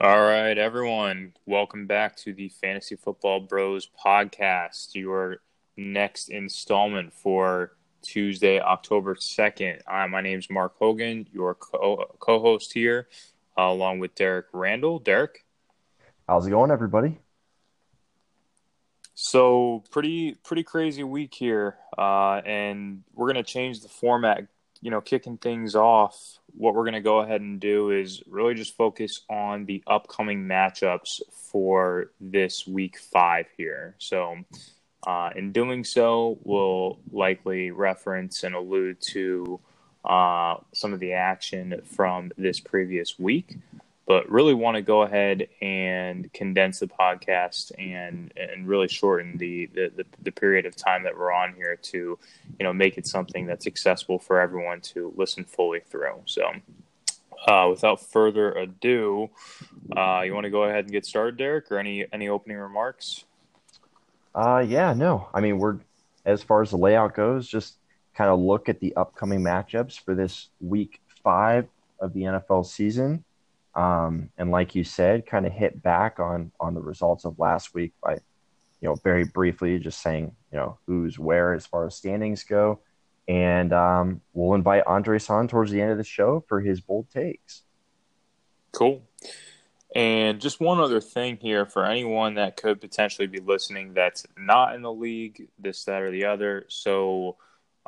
All right, everyone. Welcome back to the Fantasy Football Bros podcast, your next installment for Tuesday, October 2nd. Uh, my name is Mark Hogan, your co host here, uh, along with Derek Randall. Derek? How's it going, everybody? So, pretty pretty crazy week here, uh, and we're going to change the format you know, kicking things off, what we're going to go ahead and do is really just focus on the upcoming matchups for this week five here. So, uh, in doing so, we'll likely reference and allude to uh, some of the action from this previous week but really want to go ahead and condense the podcast and and really shorten the, the, the the period of time that we're on here to you know make it something that's accessible for everyone to listen fully through. So uh, without further ado uh, you want to go ahead and get started derek or any any opening remarks? Uh yeah no. I mean we're as far as the layout goes just kind of look at the upcoming matchups for this week five of the nfl season um, and like you said, kind of hit back on on the results of last week by, you know, very briefly just saying, you know, who's where as far as standings go. And um, we'll invite Andre San towards the end of the show for his bold takes. Cool. And just one other thing here for anyone that could potentially be listening that's not in the league, this, that, or the other. So,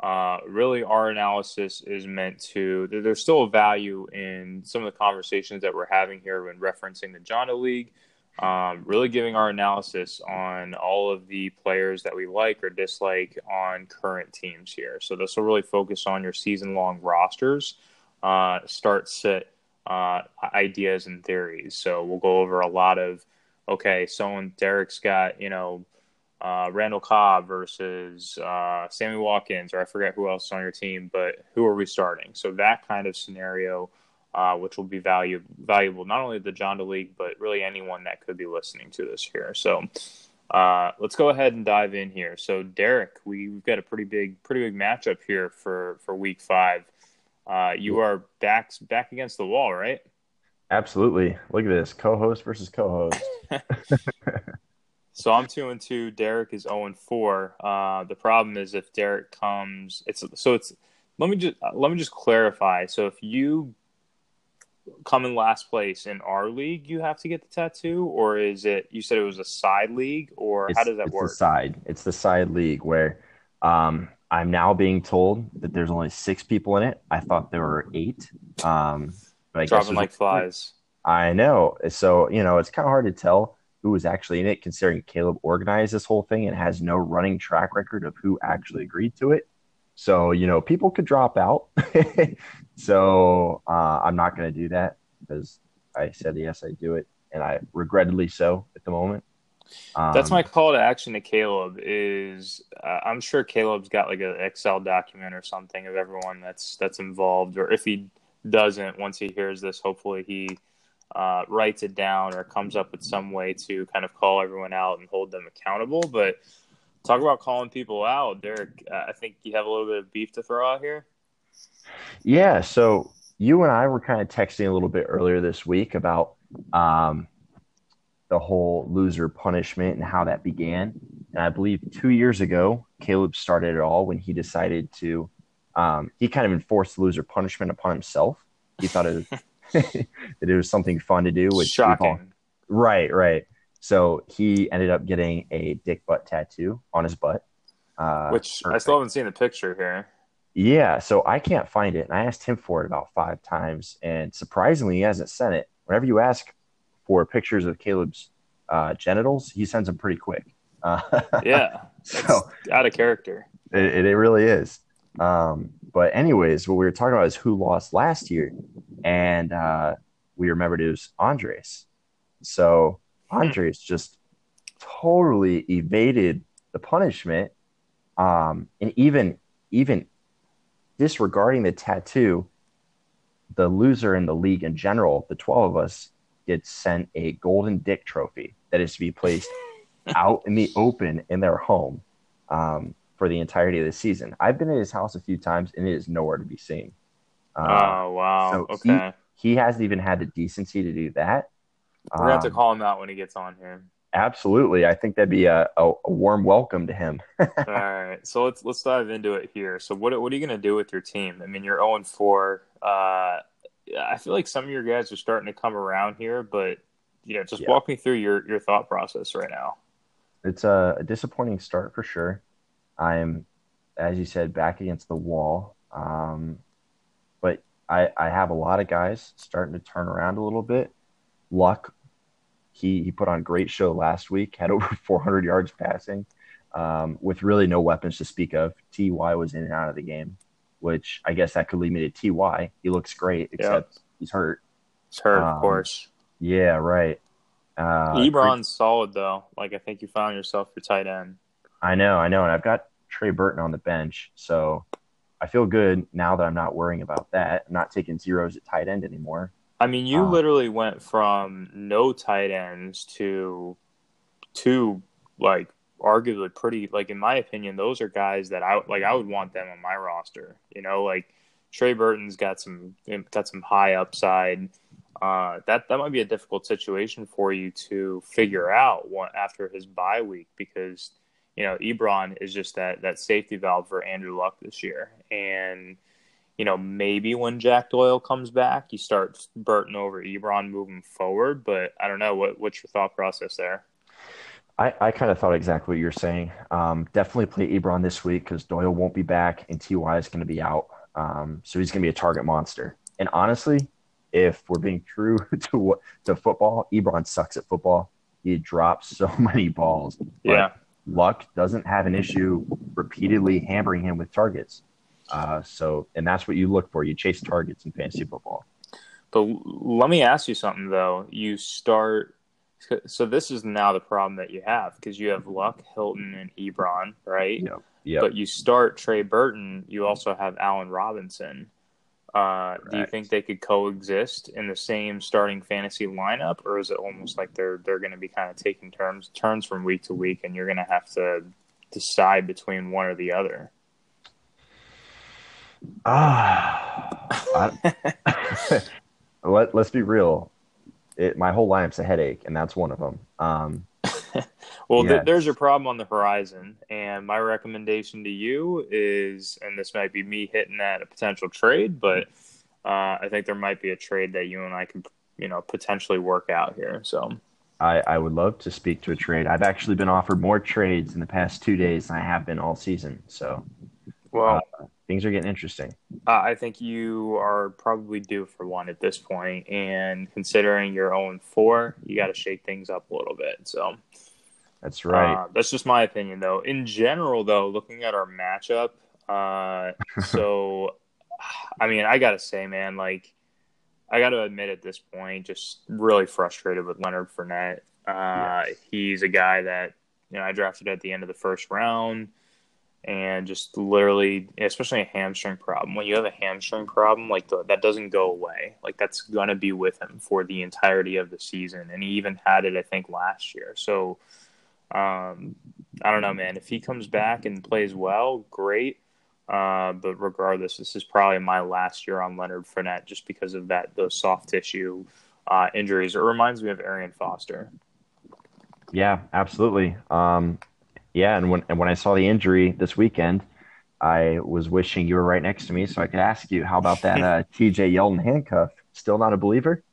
uh, really, our analysis is meant to. There's still a value in some of the conversations that we're having here when referencing the Jonda League. Um, really giving our analysis on all of the players that we like or dislike on current teams here. So this will really focus on your season-long rosters, uh, start sit uh, ideas and theories. So we'll go over a lot of okay, someone Derek's got you know uh, Randall Cobb versus uh, Sammy Watkins, or I forget who else is on your team, but who are we starting? So that kind of scenario, uh, which will be value, valuable not only the Jonda League, but really anyone that could be listening to this here. So uh, let's go ahead and dive in here. So Derek, we, have got a pretty big, pretty big matchup here for for Week Five. Uh, you are back back against the wall, right? Absolutely. Look at this co-host versus co-host. So I'm two and two. Derek is zero and four. Uh, the problem is if Derek comes, it's so it's. Let me just let me just clarify. So if you come in last place in our league, you have to get the tattoo, or is it? You said it was a side league, or it's, how does that it's work? The side. It's the side league where um, I'm now being told that there's only six people in it. I thought there were eight. Um, but I Dropping like flies. I know. So you know, it's kind of hard to tell who was actually in it, considering Caleb organized this whole thing and has no running track record of who actually agreed to it. So, you know, people could drop out. so uh, I'm not going to do that because I said, yes, I do it. And I regrettably so at the moment. Um, That's my call to action to Caleb is uh, I'm sure Caleb's got like an Excel document or something of everyone that's that's involved or if he doesn't once he hears this hopefully he uh, writes it down or comes up with some way to kind of call everyone out and hold them accountable. But talk about calling people out, Derek. Uh, I think you have a little bit of beef to throw out here. Yeah. So you and I were kind of texting a little bit earlier this week about um, the whole loser punishment and how that began. And I believe two years ago, Caleb started it all when he decided to. Um, he kind of enforced loser punishment upon himself. He thought it was that it was something fun to do. With Shocking. Right, right. So he ended up getting a dick butt tattoo on his butt. Uh, Which perfect. I still haven't seen the picture here. Yeah, so I can't find it. And I asked him for it about five times. And surprisingly, he hasn't sent it. Whenever you ask for pictures of Caleb's uh, genitals, he sends them pretty quick. Uh, yeah. so out of character. It, it really is. Um, but anyways, what we were talking about is who lost last year, and uh, we remembered it was Andres. So Andres just totally evaded the punishment, um, and even even disregarding the tattoo, the loser in the league in general, the twelve of us, gets sent a golden dick trophy that is to be placed out in the open in their home. Um, for the entirety of the season. I've been at his house a few times and it is nowhere to be seen. Uh, oh wow! So okay. He, he, hasn't even had the decency to do that. We're gonna have to Um, call him out when he gets on here. absolutely. I think that'd be a, a, a warm welcome to him. All right, so let's let's dive into it here. So what what are you gonna do with your team? I mean, you're 0 4. Uh, I feel like some of your guys are starting to come around here, but you know, just Yeah. walk me through your your thought process right now. It's a, a disappointing start for sure. I'm, as you said, back against the wall. Um, but I, I have a lot of guys starting to turn around a little bit. Luck, he, he put on a great show last week, had over 400 yards passing um, with really no weapons to speak of. TY was in and out of the game, which I guess that could lead me to TY. He looks great, except he's hurt. It's hurt, Um, of course. Yeah, right. Uh, Ebron's solid though. Like I think you found yourself your tight end. I know, I know, and I've got Trey Burton on the bench, so I feel good now that I'm not worrying about that. I'm not taking zeros at tight end anymore. I mean, you Uh, literally went from no tight ends to two, like arguably pretty. Like in my opinion, those are guys that I like. I would want them on my roster. You know, like Trey Burton's got some got some high upside. Uh, that that might be a difficult situation for you to figure out one, after his bye week because you know Ebron is just that that safety valve for Andrew Luck this year, and you know maybe when Jack Doyle comes back, you start Burton over Ebron moving forward. But I don't know what what's your thought process there. I, I kind of thought exactly what you're saying. Um, definitely play Ebron this week because Doyle won't be back and Ty is going to be out. Um, so he's going to be a target monster. And honestly, if we're being true to what to football, Ebron sucks at football. He drops so many balls. Yeah. Luck doesn't have an issue repeatedly hammering him with targets. Uh, so, and that's what you look for. You chase targets in fantasy football. But let me ask you something though. You start so this is now the problem that you have because you have Luck, Hilton, and Ebron, right? Yep. Yep. But you start Trey Burton. You also have Allen Robinson. Uh, do you think they could coexist in the same starting fantasy lineup, or is it almost like they're they're going to be kind of taking turns turns from week to week, and you're going to have to decide between one or the other? Ah, I- let, let's be real. It, my whole lineup's a headache, and that's one of them. Um, Well, th- there's a problem on the horizon, and my recommendation to you is, and this might be me hitting at a potential trade, but uh, I think there might be a trade that you and I can, you know, potentially work out here. So, I, I would love to speak to a trade. I've actually been offered more trades in the past two days than I have been all season. So well, things are getting interesting. uh, I think you are probably due for one at this point, and considering you're 0 4, you got to shake things up a little bit. So, That's right. Uh, that's just my opinion, though. In general, though, looking at our matchup, uh, so I mean, I gotta say, man, like I gotta admit at this point, just really frustrated with Leonard Fournette. Uh, He's a guy that you know I drafted at the end of the first round, and just literally, especially a hamstring problem. When you have a hamstring problem, like the, that doesn't go away. Like that's gonna be with him for the entirety of the season, and he even had it, I think, last year. So. Um, I don't know, man. If he comes back and plays well, great. Uh, but regardless, this is probably my last year on Leonard Fournette just because of that those soft tissue uh, injuries. It reminds me of Arian Foster. Yeah, absolutely. Um, yeah, and when and when I saw the injury this weekend, I was wishing you were right next to me so I could ask you, how about that uh, TJ Yeldon handcuff? Still not a believer?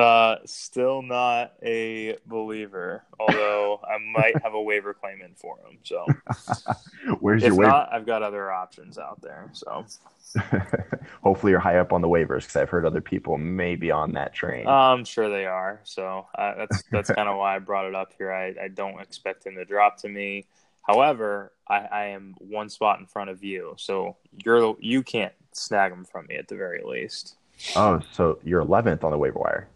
Uh, still not a believer, although I might have a waiver claim in for him. So Where's if your waiver? not, I've got other options out there. So Hopefully, you're high up on the waivers because I've heard other people may be on that train. I'm sure they are. So uh, that's that's kind of why I brought it up here. I, I don't expect him to drop to me. However, I, I am one spot in front of you, so you're you can't snag him from me at the very least. Oh, so you're 11th on the waiver wire.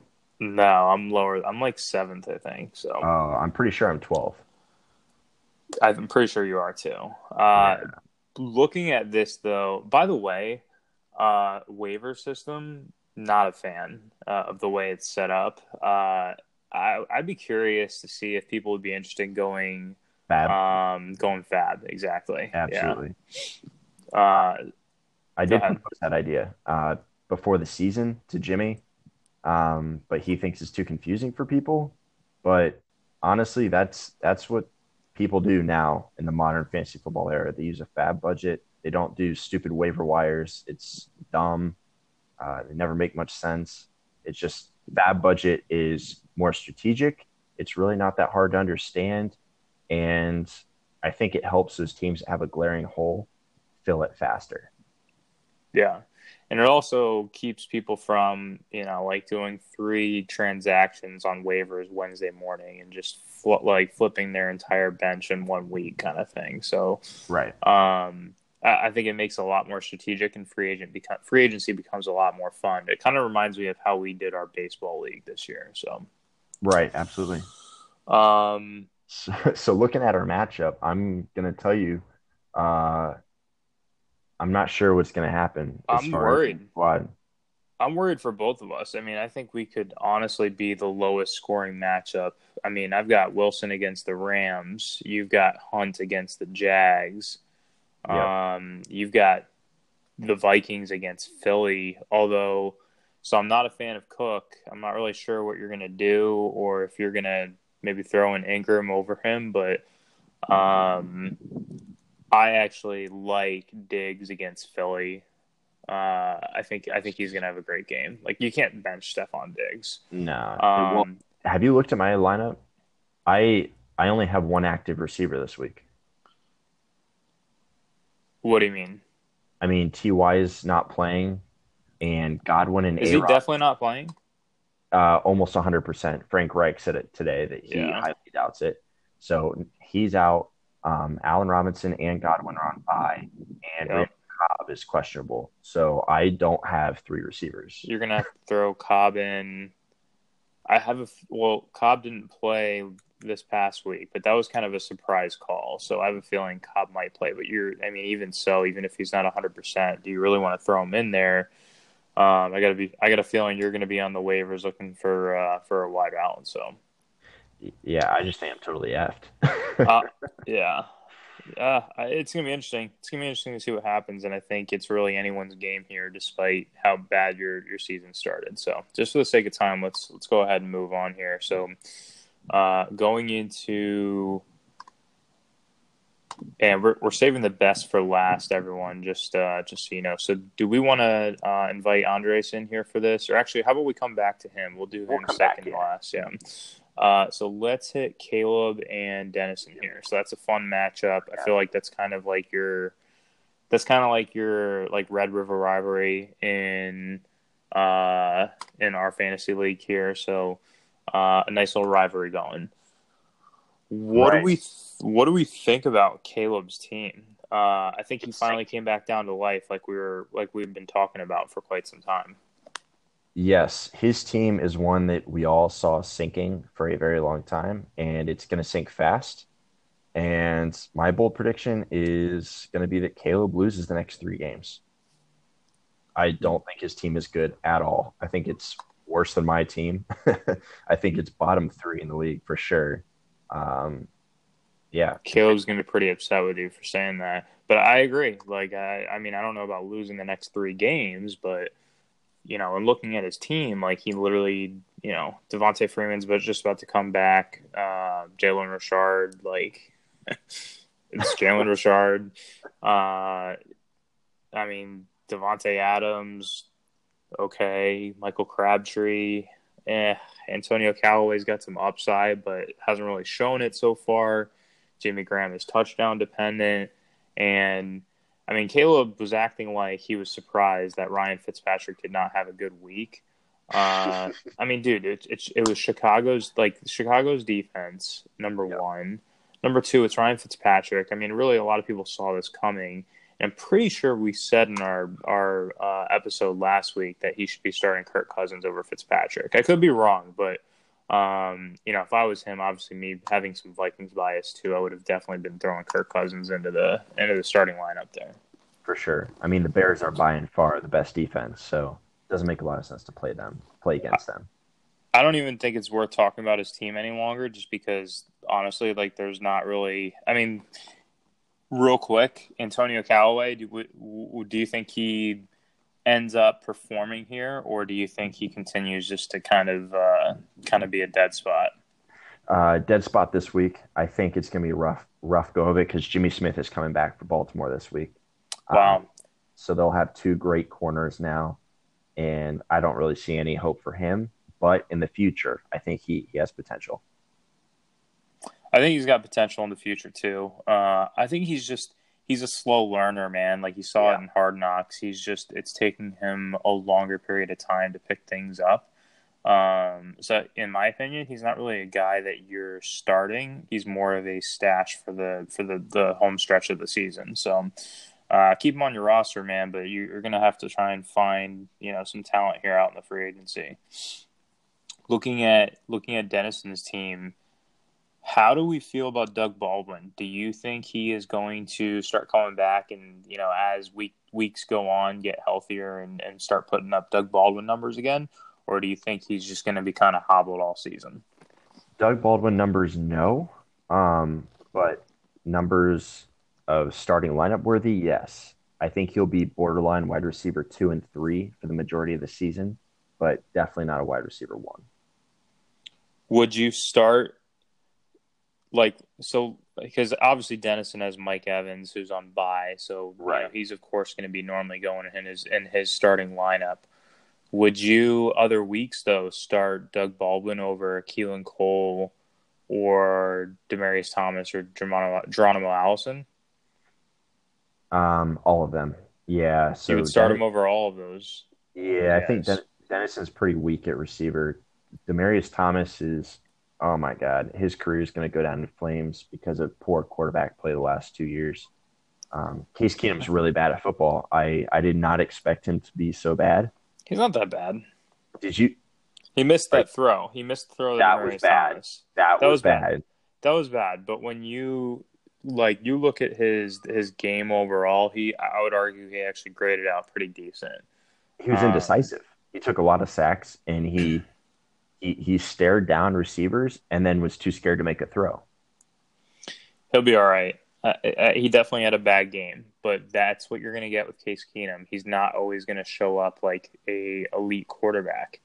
No, I'm lower. I'm like seventh, I think. So Oh, I'm pretty sure I'm 12th. I'm pretty sure you are too. Uh, Looking at this though, by the way, uh, waiver system, not a fan uh, of the way it's set up. Uh, I, I'd be curious to see if people would be interested in going Bad. um, going FAAB. Exactly. Absolutely. Yeah. Uh, I did propose that idea uh, before the season to Jimmy. um, but he thinks it's too confusing for people. But honestly, that's that's what people do now in the modern fantasy football era. They use a FAAB budget. They don't do stupid waiver wires. It's dumb. Uh, they never make much sense. It's just FAAB budget is more strategic. It's really not that hard to understand, and I think it helps those teams have a glaring hole fill it faster. Yeah. And it also keeps people from, you know, like doing three transactions on waivers Wednesday morning and just fl- like flipping their entire bench in one week kind of thing. So, right. Um, I, I think it makes a lot more strategic and free agent become free agency becomes a lot more fun. It kind of reminds me of how we did our baseball league this year. So, right. Absolutely. Um, so, so looking at our matchup, I'm going to tell you, uh, I'm not sure what's going to happen. I'm worried. Squad. I'm worried for both of us. I mean, I think we could honestly be the lowest scoring matchup. I mean, I've got Wilson against the Rams. You've got Hunt against the Jags. Yep. Um, you've got the Vikings against Philly. Although, so I'm not a fan of Cook. I'm not really sure what you're going to do or if you're going to maybe throw an Ingram over him. But um, I actually like Diggs against Philly. Uh, I think I think he's gonna have a great game. Like you can't bench Stefon Diggs. No. Um, well, have you looked at my lineup? I I only have one active receiver this week. What do you mean? I mean Ty is not playing, and Godwin and is A-Rod, he definitely not playing? Uh, almost 100. percent Frank Reich said it today that he yeah. highly doubts it. So he's out. Um, Allen Robinson and Godwin are on bye, and yep. Cobb is questionable. So I don't have three receivers. You're gonna have to throw Cobb in. I have a well, Cobb didn't play this past week, but that was kind of a surprise call. So I have a feeling Cobb might play. But you're, I mean, even so, even if he's not 100, percent do you really want to throw him in there? Um, I gotta be. I got a feeling you're gonna be on the waivers looking for uh, for a wide out. So yeah, I just think I'm totally effed. uh, yeah. Uh, it's gonna be interesting. It's gonna be interesting to see what happens, and I think it's really anyone's game here, despite how bad your your season started. So, just for the sake of time, let's let's go ahead and move on here. So, uh, going into and we're we're saving the best for last, everyone. Just uh, just so you know. So, do we want to uh, invite Andres in here for this, or actually, how about we come back to him? We'll do him we'll second last. Yeah. Uh, so let's hit Caleb and Dennis in here. So that's a fun matchup. I feel like that's kind of like your that's kind of like your like Red River rivalry in uh in our fantasy league here. So uh, a nice little rivalry going. What right. do we th- what do we think about Caleb's team? Uh, I think he finally came back down to life, like we were like we've been talking about for quite some time. Yes, his team is one that we all saw sinking for a very long time, and it's going to sink fast. And my bold prediction is going to be that Caleb loses the next three games. I don't think his team is good at all. I think it's worse than my team. I think it's bottom three in the league for sure. Um, yeah, Caleb's going to be pretty upset with you for saying that, but I agree. Like, I, I mean, I don't know about losing the next three games, but you know, and looking at his team, like he literally, you know, Devonta Freeman's but just about to come back. Uh, Jalen Richard, like it's Jalen Richard. Uh, I mean, Davante Adams, okay. Michael Crabtree, eh. Antonio Callaway's got some upside, but hasn't really shown it so far. Jimmy Graham is touchdown dependent, and I mean, Caleb was acting like he was surprised that Ryan Fitzpatrick did not have a good week. Uh, I mean, dude, it, it, it, was Chicago's like Chicago's defense number yep. one. Number two, it's Ryan Fitzpatrick. I mean, really, a lot of people saw this coming. And I'm pretty sure we said in our our uh, episode last week that he should be starting Kirk Cousins over Fitzpatrick. I could be wrong, but um, you know, if I was him, obviously me having some Vikings bias too, I would have definitely been throwing Kirk Cousins into the into the starting lineup there. For sure. I mean, the Bears are by and far the best defense, so it doesn't make a lot of sense to play them, play against them. I don't even think it's worth talking about his team any longer, just because honestly, like, there's not really. I mean, real quick, Antonio Callaway. Do, do you think he ends up performing here, or do you think he continues just to kind of uh, kind of be a dead spot? Uh, dead spot this week. I think it's going to be rough, rough go of it because Jimmy Smith is coming back for Baltimore this week. Wow. Um, so they'll have two great corners now, and I don't really see any hope for him. But in the future, I think he, he has potential. I think he's got potential in the future too. Uh, I think he's just he's a slow learner, man. Like you saw yeah. it in Hard Knocks. He's just it's taking him a longer period of time to pick things up. Um, so in my opinion, he's not really a guy that you're starting. He's more of a stash for the for the the home stretch of the season. So uh, keep him on your roster, man. But you, are gonna have to try and find you know some talent here out in the free agency. Looking at looking at Dennison's team how do we feel about Doug Baldwin? Do you think he is going to start coming back and, you know, as week weeks go on, get healthier and, and start putting up Doug Baldwin numbers again? Or do you think he's just going to be kind of hobbled all season? Doug Baldwin numbers, no. Um, but numbers of starting lineup worthy, yes. I think he'll be borderline wide receiver two and three for the majority of the season, but definitely not a wide receiver one. Would you start like so because obviously Dennison has Mike Evans who's on bye, so right. You know, he's of course going to be normally going in his in his starting lineup. Would you other weeks though start Doug Baldwin over Keelan Cole or Demaryius Thomas or Geronimo, Geronimo Allison? Um, all of them. Yeah. So you would start Den- him over all of those. Yeah, I think Den- Dennison's pretty weak at receiver. Demaryius Thomas is oh my God, his career is going to go down in flames because of poor quarterback play the last two years. Um, Case Keenum's really bad at football. I, I did not expect him to be so bad. He's not that bad. Did you? He missed that throw. He missed the throw. That, that was bad. That, that was, was bad. bad. That was bad. But when you like you look at his his game overall, he I would argue he actually graded out pretty decent. He was um, indecisive. He took a lot of sacks and he he, he stared down receivers and then was too scared to make a throw. He'll be all right. Uh, uh, he definitely had a bad game, but that's what you're going to get with Case Keenum. He's not always going to show up like a elite quarterback.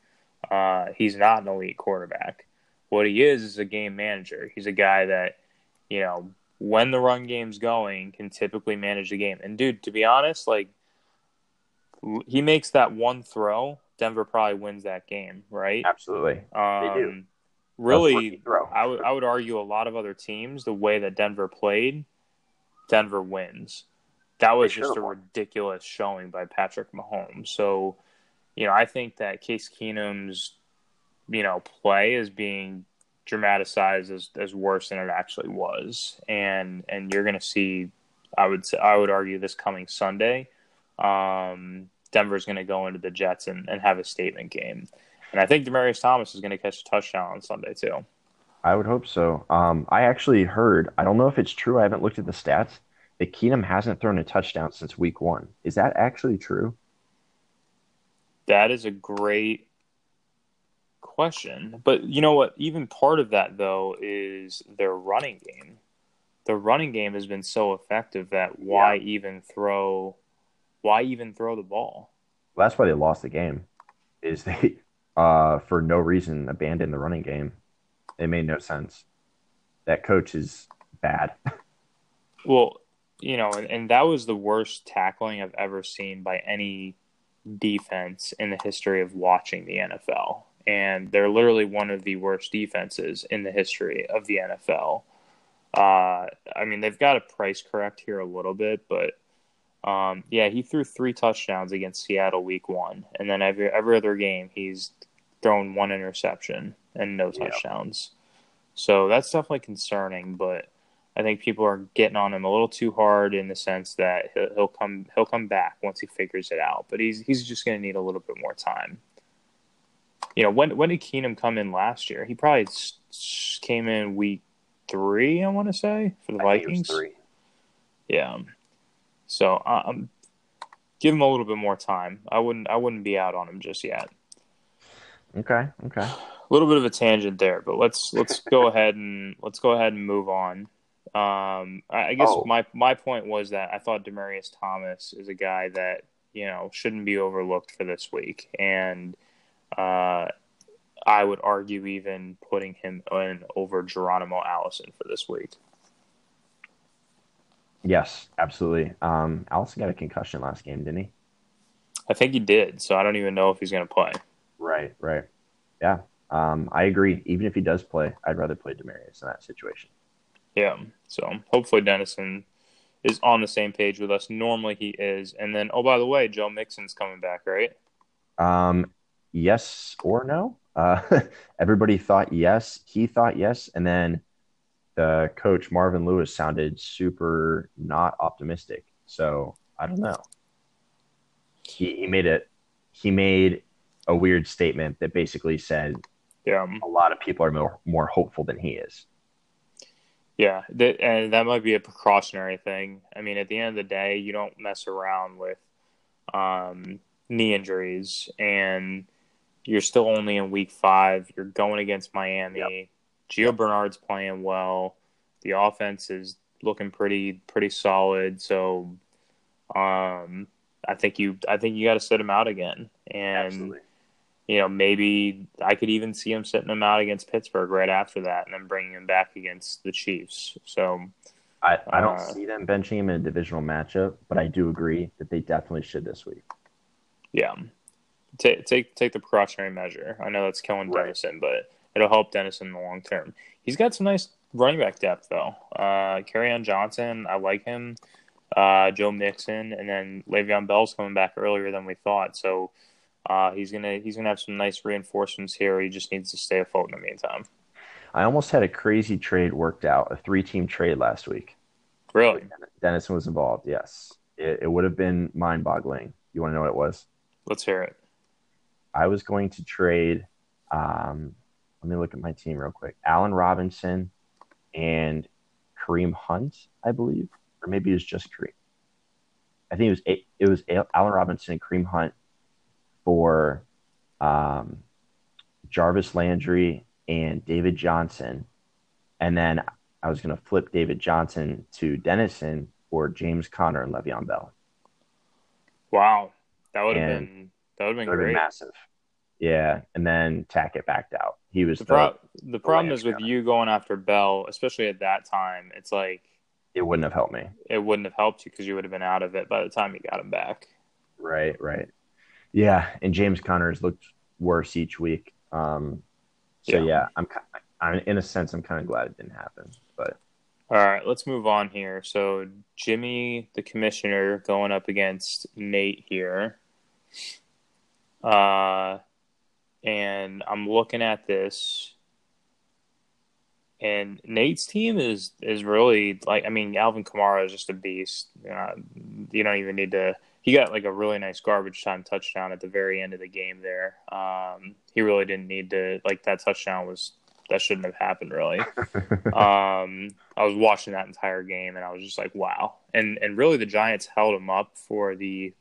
Uh, he's not an elite quarterback. What he is is a game manager. He's a guy that, you know, when the run game's going, can typically manage the game. And dude, to be honest, like he makes that one throw Denver probably wins that game, right? Absolutely. Um, they do. Really, I would I would argue a lot of other teams the way that Denver played, Denver wins. That was just a ridiculous showing by Patrick Mahomes. So, you know, I think that Case Keenum's, you know, play is being dramatized as, as worse than it actually was, and and you're going to see, I would say, I would argue this coming Sunday. Um, Denver's going to go into the Jets and, and have a statement game. And I think Demaryius Thomas is going to catch a touchdown on Sunday too. I would hope so. Um, I actually heard, I don't know if it's true, I haven't looked at the stats, that Keenum hasn't thrown a touchdown since week one. Is that actually true? That is a great question. But you know what? Even part of that, though, is their running game. The running game has been so effective that why yeah. even throw why even throw the ball? Well, that's why they lost the game. Is they uh, for no reason abandoned the running game. It made no sense. That coach is bad. well, you know, and, and that was the worst tackling I've ever seen by any defense in the history of watching the NFL. And they're literally one of the worst defenses in the history of the NFL. Uh, I mean, they've got to price correct here a little bit, but um, yeah, he threw three touchdowns against Seattle week one, and then every every other game he's thrown one interception and no touchdowns. So that's definitely concerning, but I think people are getting on him a little too hard in the sense that he'll, he'll come he'll come back once he figures it out, but he's he's just going to need a little bit more time. You know, when when did Keenum come in last year? He probably came in week three, I want to say, for the I Vikings. three. Yeah. So um, give him a little bit more time. I wouldn't I wouldn't be out on him just yet. Okay. Okay. A little bit of a tangent there, but let's let's go ahead and let's go ahead and move on. Um, I, I guess oh. my my point was that I thought Demaryius Thomas is a guy that you know shouldn't be overlooked for this week, and uh, I would argue even putting him in over Geronimo Allison for this week. Yes, absolutely. Um, Allison got a concussion last game, didn't he? I think he did, so I don't even know if he's going to play. Right, right. Yeah, um, I agree. Even if he does play, I'd rather play Demaryius in that situation. Yeah, so hopefully Dennison is on the same page with us. Normally he is. And then, oh, by the way, Joe Mixon's coming back, right? Um, yes or no? Uh, everybody thought yes. He thought yes. And then the coach, Marvin Lewis, sounded super not optimistic. So I don't know. He, he made it. He made a weird statement that basically said, "Yeah, a lot of people are more more hopeful than he is." Yeah, that, and that might be a precautionary thing. I mean, at the end of the day, you don't mess around with um, knee injuries, and you're still only in week five. You're going against Miami. Yep. Gio. Bernard's playing well. The offense is looking pretty pretty solid. So, um, I think you I think you got to sit him out again, and Absolutely you know, maybe I could even see him sitting him out against Pittsburgh right after that, and then bringing him back against the Chiefs. So, I, I don't uh, see them benching him in a divisional matchup, but I do agree that they definitely should this week. Yeah, take take take the precautionary measure. I know that's killing right. Dennison, but it'll help Dennison in the long term. He's got some nice running back depth though. Uh, on Johnson, I like him. Uh, Joe Mixon, and then Le'Veon Bell's coming back earlier than we thought. So uh, he's gonna he's gonna have some nice reinforcements here. He just needs to stay afloat in the meantime. I almost had a crazy trade worked out, a three team trade last week. Really? Dennison was involved. Yes, it, it would have been mind boggling. You want to know what it was? Let's hear it. I was going to trade. Um, let me look at my team real quick. Allen Robinson and Kareem Hunt, I believe, or maybe it was just Kareem. I think it was it was Allen Robinson and Kareem Hunt for um, Jarvis Landry and David Johnson. And then I was going to flip David Johnson to Dennison or James Conner and Le'Veon Bell. Wow. That would have been that would have been great. Been massive. Yeah, and then Tackett backed out. He was the, pro- the, the problem is with you going after Bell, especially at that time. It's like it wouldn't have helped me. It wouldn't have helped you because you would have been out of it by the time you got him back. Right, right. Yeah, and James Conner's looked worse each week. Um, so yeah. yeah, I'm, I'm in a sense I'm kind of glad it didn't happen. But all right, let's move on here. So Jimmy, the commissioner, going up against Nate here. Uh, and I'm looking at this, and Nate's team is is really like I mean Alvin Kamara is just a beast. You, know, you don't even need to he got like a really nice garbage time touchdown at the very end of the game there. Um, he really didn't need to like that touchdown was that shouldn't have happened really. um, I was watching that entire game and I was just like, wow. And and really the Giants held him up for the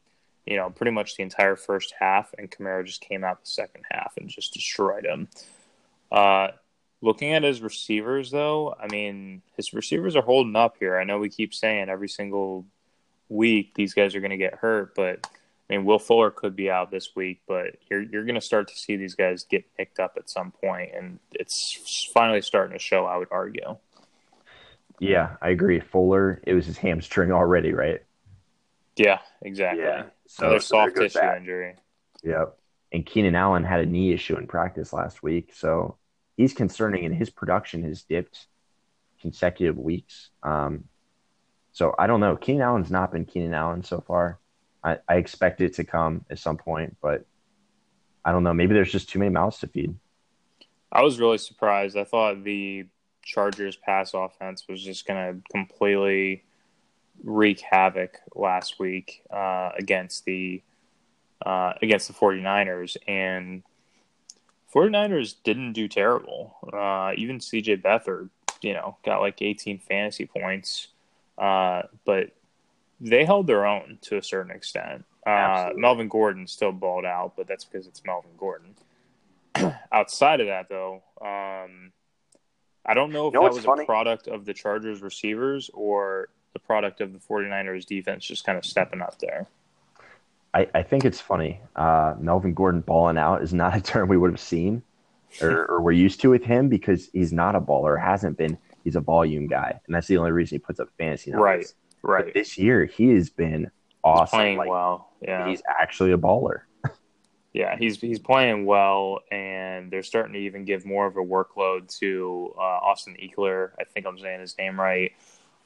you know, pretty much the entire first half and Kamara just came out the second half and just destroyed him. Uh, looking at his receivers though, I mean, his receivers are holding up here. I know we keep saying every single week these guys are going to get hurt. But I mean, Will Fuller could be out this week, but you're you're going to start to see these guys get picked up at some point, and it's finally starting to show. I would argue. Yeah, I agree. Fuller, it was his hamstring already, right? Yeah, exactly. Yeah. So, Another so soft tissue that. injury. Yep. And Keenan Allen had a knee issue in practice last week, so he's concerning, and his production has dipped consecutive weeks. Um, so I don't know. Keenan Allen's not been Keenan Allen so far. I, I expect it to come at some point, but I don't know. Maybe there's just too many mouths to feed. I was really surprised. I thought the Chargers pass offense was just going to completely wreak havoc last week uh, against the uh, against the 49ers and 49ers didn't do terrible. Uh, even CJ Beathard, you know, got like 18 fantasy points. Uh, but they held their own to a certain extent. Uh, Melvin Gordon still balled out, but that's because it's Melvin Gordon. Outside of that, though, um, I don't know if you know that was funny? a product of the Chargers receivers or the product of the 49ers defense just kind of stepping up there. I, I think it's funny. Uh, Melvin Gordon balling out is not a term we would have seen or, or we're used to with him because he's not a baller, hasn't been. He's a volume guy, and that's the only reason he puts up fantasy numbers. Right, right. But this year, he has been awesome. Playing Like, well, yeah. He's actually a baller. Yeah, he's he's playing well, and they're starting to even give more of a workload to uh, Austin Ekeler. I think I'm saying his name right,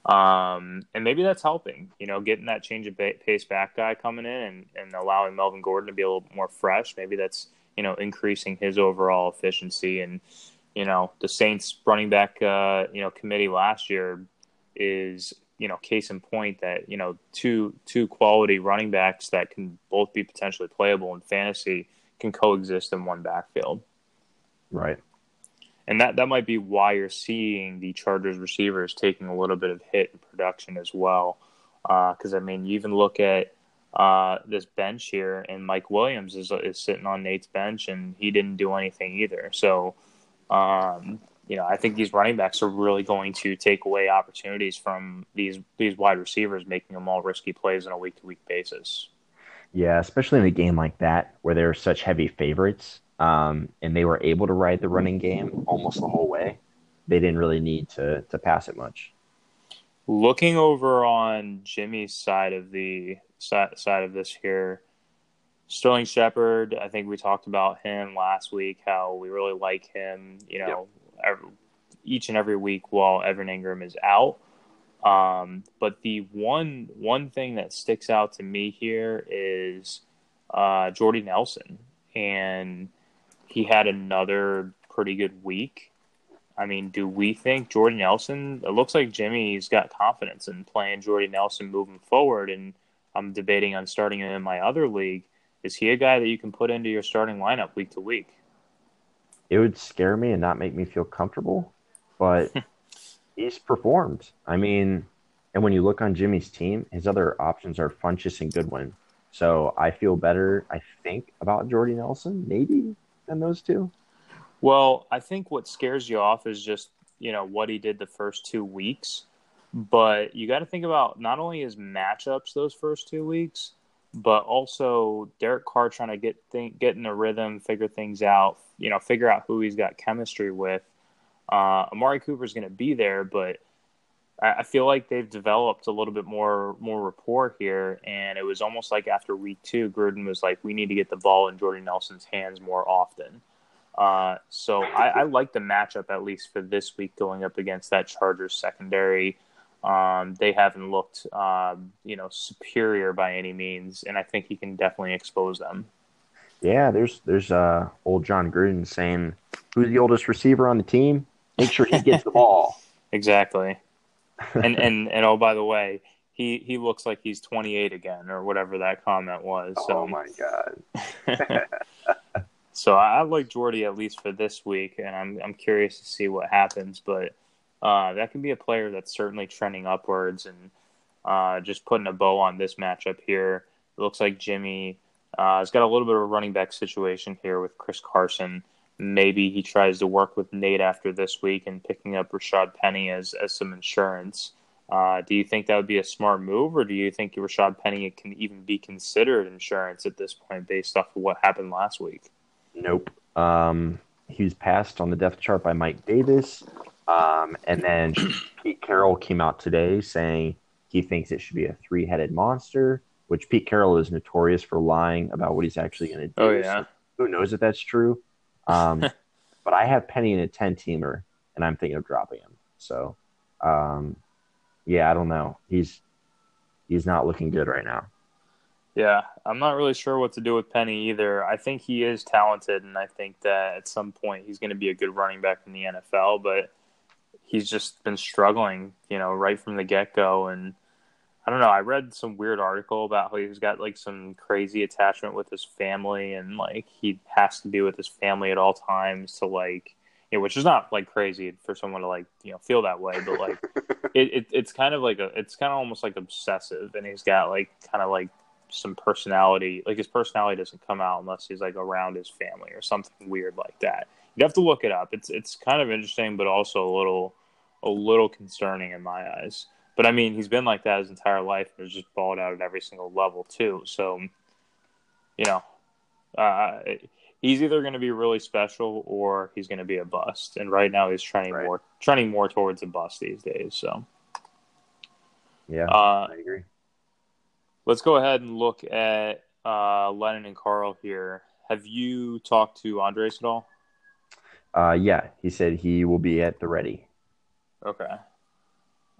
um, and maybe that's helping. You know, getting that change of pace back guy coming in and, and allowing Melvin Gordon to be a little more fresh. Maybe that's you know increasing his overall efficiency. And you know, the Saints running back uh, you know committee last year is you know case in point that you know two two quality running backs that can both be potentially playable in fantasy can coexist in one backfield Right. And that that might be why you're seeing the Chargers receivers taking a little bit of hit in production as well. Because I mean you even look at uh, this bench here and Mike Williams is is sitting on Nate's bench and he didn't do anything either. So um, you know, I think these running backs are really going to take away opportunities from these these wide receivers, making them all risky plays on a week to week basis. Yeah, especially in a game like that where they're such heavy favorites, um, and they were able to ride the running game almost the whole way. They didn't really need to to pass it much. Looking over on Jimmy's side of the side, side of this here, Sterling Shepard. I think we talked about him last week. How we really like him. You know, every, each and every week while Evan Engram is out. Um, but the one one thing that sticks out to me here is uh, Jordy Nelson, and he had another pretty good week. I mean, do we think Jordy Nelson? It looks like Jimmy's got confidence in playing Jordy Nelson moving forward, and I'm debating on starting him in my other league. Is he a guy that you can put into your starting lineup week to week? It would scare me and not make me feel comfortable, but he's performed. I mean, and when you look on Jimmy's team, his other options are Funchess and Goodwin. So I feel better, I think, about Jordy Nelson, maybe, than those two. Well, I think what scares you off is just you know what he did the first two weeks, but you got to think about not only his matchups those first two weeks, but also Derek Carr trying to get think, get in a rhythm, figure things out, you know, figure out who he's got chemistry with. Uh, Amari Cooper's going to be there, but I, feel like they've developed a little bit more more rapport here, and it was almost like after week two, Gruden was like, "We need to get the ball in Jordy Nelson's hands more often." Uh, so I, I like the matchup at least for this week going up against that Chargers secondary. Um, they haven't looked, um, you know, superior by any means, and I think he can definitely expose them. Yeah, there's there's uh old Jon Gruden saying, "Who's the oldest receiver on the team? Make sure he gets the ball." Exactly. And and and oh, by the way, he he looks like he's 28 again, or whatever that comment was. So. Oh my god. so I, I like Jordy at least for this week, and I'm I'm curious to see what happens. But uh, that can be a player that's certainly trending upwards, and uh, just putting a bow on this matchup here. It looks like Jimmy uh, has got a little bit of a running back situation here with Chris Carson. Maybe he tries to work with Nate after this week and picking up Rashad Penny as as some insurance. Uh, do you think that would be a smart move, or do you think Rashad Penny can even be considered insurance at this point based off of what happened last week? Nope. Um, he was passed on the depth chart by Mike Davis. Um, and then Pete Carroll came out today saying he thinks it should be a three headed monster, which Pete Carroll is notorious for lying about what he's actually going to do. Oh, yeah. So who knows if that's true? Um, but I have Penny in a 10 teamer, and I'm thinking of dropping him. So, um, yeah, I don't know. He's he's not looking good right now. Yeah, I'm not really sure what to do with Penny either. I think he is talented, and I think that at some point he's going to be a good running back in the NFL, but he's just been struggling, you know, right from the get go. And I don't know. I read some weird article about how he's got like some crazy attachment with his family, and like he has to be with his family at all times to like, you know, which is not like crazy for someone to like, you know, feel that way, but like, it, it it's kind of like a, it's kind of almost like obsessive, and he's got like kind of like some personality, like his personality doesn't come out unless he's like around his family or something weird like that. You have to look it up. It's it's kind of interesting, but also a little a little concerning in my eyes. But I mean, he's been like that his entire life and has just balled out at every single level too. So you know, uh, he's either going to be really special or he's going to be a bust. And right now he's trending Right. more trending more towards a bust these days. So Yeah, uh, I agree. let's go ahead and look at uh, Lennon and Carl here. Have you talked to Andres at all? Uh, yeah, he said he will be at the ready. Okay.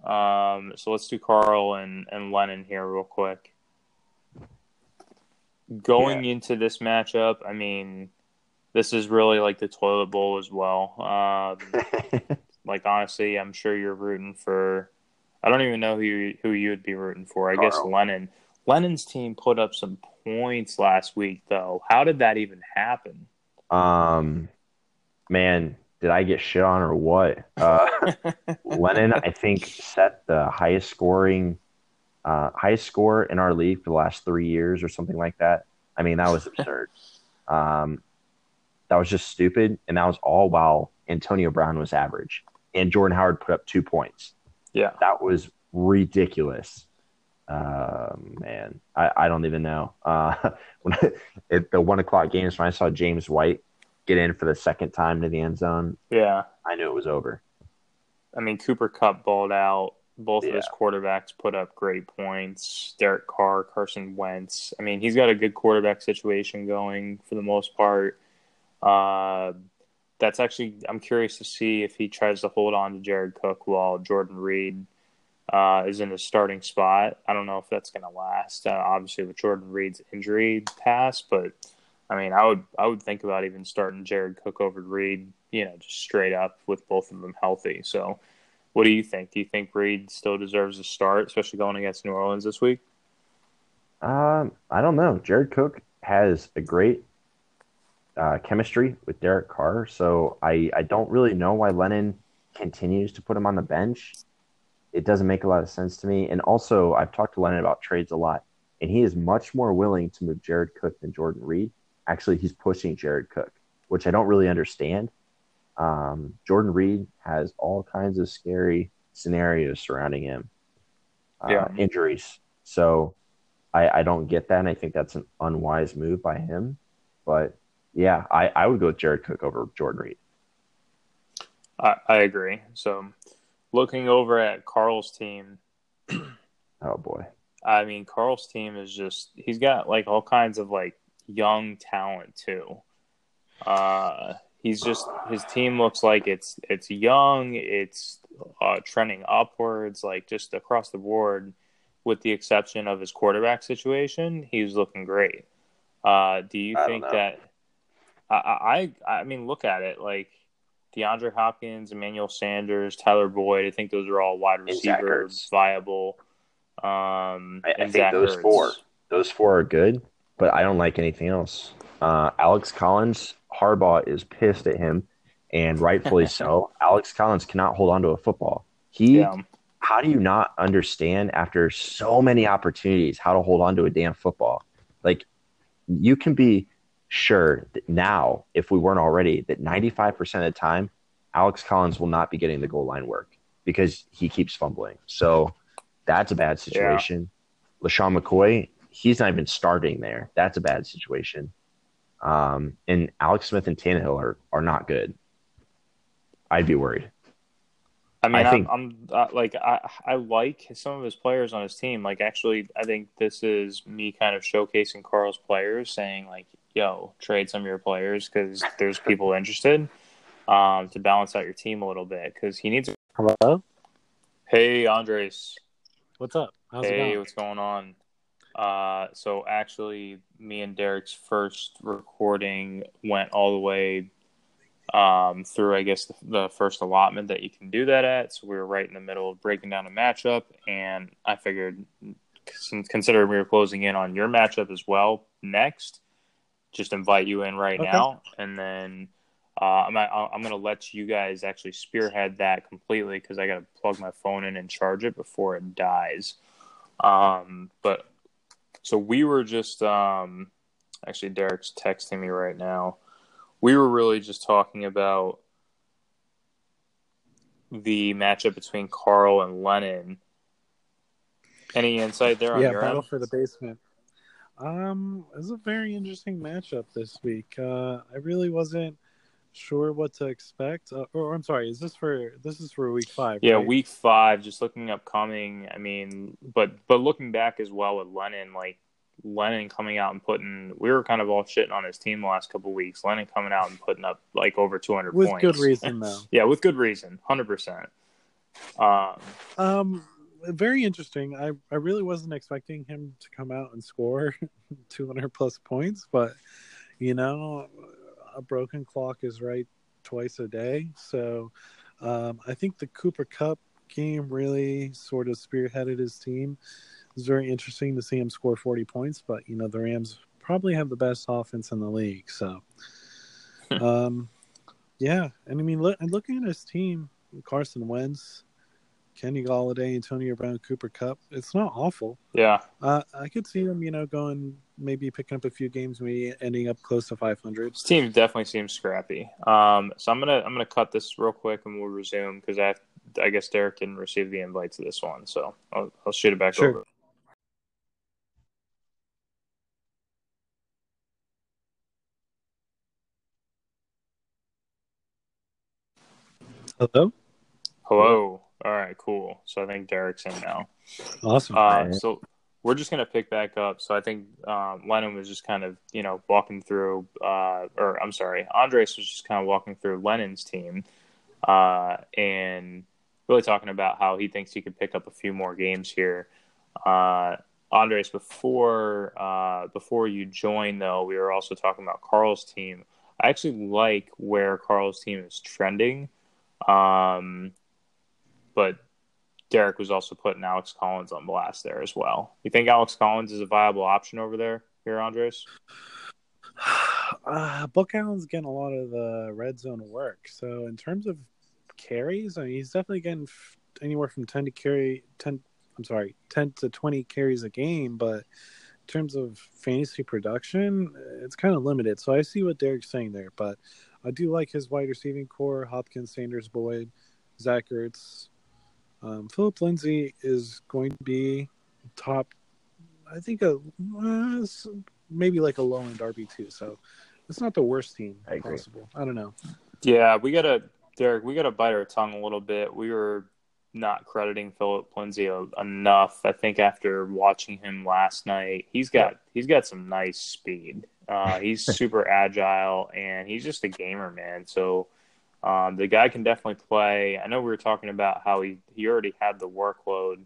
Um, so let's do Carl and, and Lennon here real quick. Going into this matchup, I mean, this is really like the toilet bowl as well. Um, like honestly, I'm sure you're rooting for. I don't even know who you, who you would be rooting for. I guess Carl. Lennon. Lennon's team put up some points last week, though. How did that even happen? um, man, did I get shit on or what? Uh, Lennon, I think, set the highest scoring, uh, highest score in our league for the last three years or something like that. I mean, that was absurd. um, that was just stupid, and that was all while Antonio Brown was average and Jordan Howard put up two points. Yeah. That was ridiculous. Uh, man, I, I don't even know. Uh, when at the one o'clock games, when I saw James White get in for the second time to the end zone, Yeah. I knew it was over. I mean, Cooper Kupp balled out. Both of his quarterbacks put up great points. Derek Carr, Carson Wentz. I mean, he's got a good quarterback situation going for the most part. Uh, that's actually, I'm curious to see if he tries to hold on to Jared Cook while Jordan Reed uh, is in his starting spot. I don't know if that's going to last. Uh, obviously, with Jordan Reed's injury past, but I mean, I would I would think about even starting Jared Cook over Reed. You know, just straight up with both of them healthy. So. What do you think? Do you think Reed still deserves a start, especially going against New Orleans this week? Um, I don't know. Jared Cook has a great uh, chemistry with Derek Carr, so I, I don't really know why Lennon continues to put him on the bench. It doesn't make a lot of sense to me. And also, I've talked to Lennon about trades a lot, and he is much more willing to move Jared Cook than Jordan Reed. Actually, he's pushing Jared Cook, which I don't really understand. Um, Jordan Reed has all kinds of scary scenarios surrounding him, uh, Yeah. injuries. So I, I don't get that, and I think that's an unwise move by him. But yeah, I, I would go with Jared Cook over Jordan Reed. I, I agree. So, looking over at Carl's team, Oh boy, I mean, Carl's team is just, he's got like all kinds of like young talent too. Uh, he's just, his team looks like it's, it's young, it's uh, trending upwards, like just across the board, with the exception of his quarterback situation, he's looking great. Uh, do you I think that, I, I, I mean, look at it like, DeAndre Hopkins, Emmanuel Sanders, Tyler Boyd. I think those are all wide And Zach receiver Ertz. viable. Um, I, I think those Ertz. four, those four are good, but I don't like anything else. Uh, Alex Collins, Harbaugh is pissed at him, and rightfully so. Alex Collins cannot hold on to a football. He, Yeah, how do you not understand after so many opportunities how to hold on to a damn football? Like, you can be sure that now, if we weren't already, that 95% of the time, Alex Collins will not be getting the goal line work because he keeps fumbling. So that's a bad situation. LeSean McCoy, he's not even starting there. That's a bad situation. Um, and Alex Smith and Tannehill are, are not good. I'd be worried. I mean, I I think- am I'm uh, like I I like some of his players on his team. Like, actually, I think this is me kind of showcasing Carl's players, saying like, "Yo, trade some of your players because there's people interested." Um, to balance out your team a little bit because he needs. Hello? Hey, Andres. What's up? How's it hey, going? what's going on? Uh, so actually, me and Derek's first recording went all the way um, through, I guess, the, the first allotment that you can do that at. So we were right in the middle of breaking down a matchup, and I figured, considering we were closing in on your matchup as well next, just invite you in right Okay. now, and then. Uh, I'm I'm gonna let you guys actually spearhead that completely because I gotta plug my phone in and charge it before it dies. Um, but so we were just um, actually Derek's texting me right now. We were really just talking about the matchup between Carl and Lennon. Any insight there on yeah, your battle end? for the basement. Um, it was a very interesting matchup this week. Uh, I really wasn't sure what to expect. Uh, or, I'm sorry, is this for this is for week five? Yeah, right? week five. Just looking upcoming. I mean, but but looking back as well with Lennon, like Lennon coming out and putting. We were kind of all shitting on his team the last couple of weeks. Lennon coming out and putting up like over 200 with points. good reason though. yeah, with good reason, hundred percent. Um, Um, very interesting. I I really wasn't expecting him to come out and score 200 plus points, but you know, a broken clock is right twice a day. So, um, I think the Cooper Kupp game really sort of spearheaded his team. It's very interesting to see him score 40 points, but you know, the Rams probably have the best offense in the league. So, um, yeah, and I mean, look, and looking at his team, Carson Wentz, Kenny Golladay, Antonio Brown, Cooper Kupp. It's not awful. yeah, Uh, I could see them, you know, going maybe picking up a few games, maybe ending up close to 500. This team definitely seems scrappy. Um, so I'm gonna I'm gonna cut this real quick and we'll resume because I I guess Derek didn't receive the invite to this one, so I'll, I'll shoot it back Sure. over. Hello. Hello. All right, cool. So I think Derek's in now. Awesome. Uh, Alright. so we're just gonna pick back up. So I think um, Lennon was just kind of you know walking through, uh, or I'm sorry, Andres was just kind of walking through Lennon's team, uh, and really talking about how he thinks he could pick up a few more games here. Uh, Andres, before uh, before you joined though, we were also talking about Carl's team. I actually like where Carl's team is trending, um, but Derek was also putting Alex Collins on blast there as well. You think Alex Collins is a viable option over there here, Andres? uh, Buck Allen's getting a lot of the red zone work. So in terms of carries, I mean, he's definitely getting anywhere from 10 to carry 10. I'm sorry, 10 to 20 carries a game, but in terms of fantasy production, it's kind of limited. So I see what Derek's saying there, but I do like his wide receiving core: Hopkins, Sanders, Boyd, Zach Ertz. Um, Philip Lindsay is going to be top. I think a uh, maybe like a low end RB two. So it's not the worst team I agree. possible. I don't know. Yeah, we gotta, Derek. We gotta bite our tongue a little bit. We were not crediting Philip Lindsay enough. I think after watching him last night, he's got he's got some nice speed. Uh, he's super agile and he's just a gamer, man. So um, the guy can definitely play. I know we were talking about how he he already had the workload,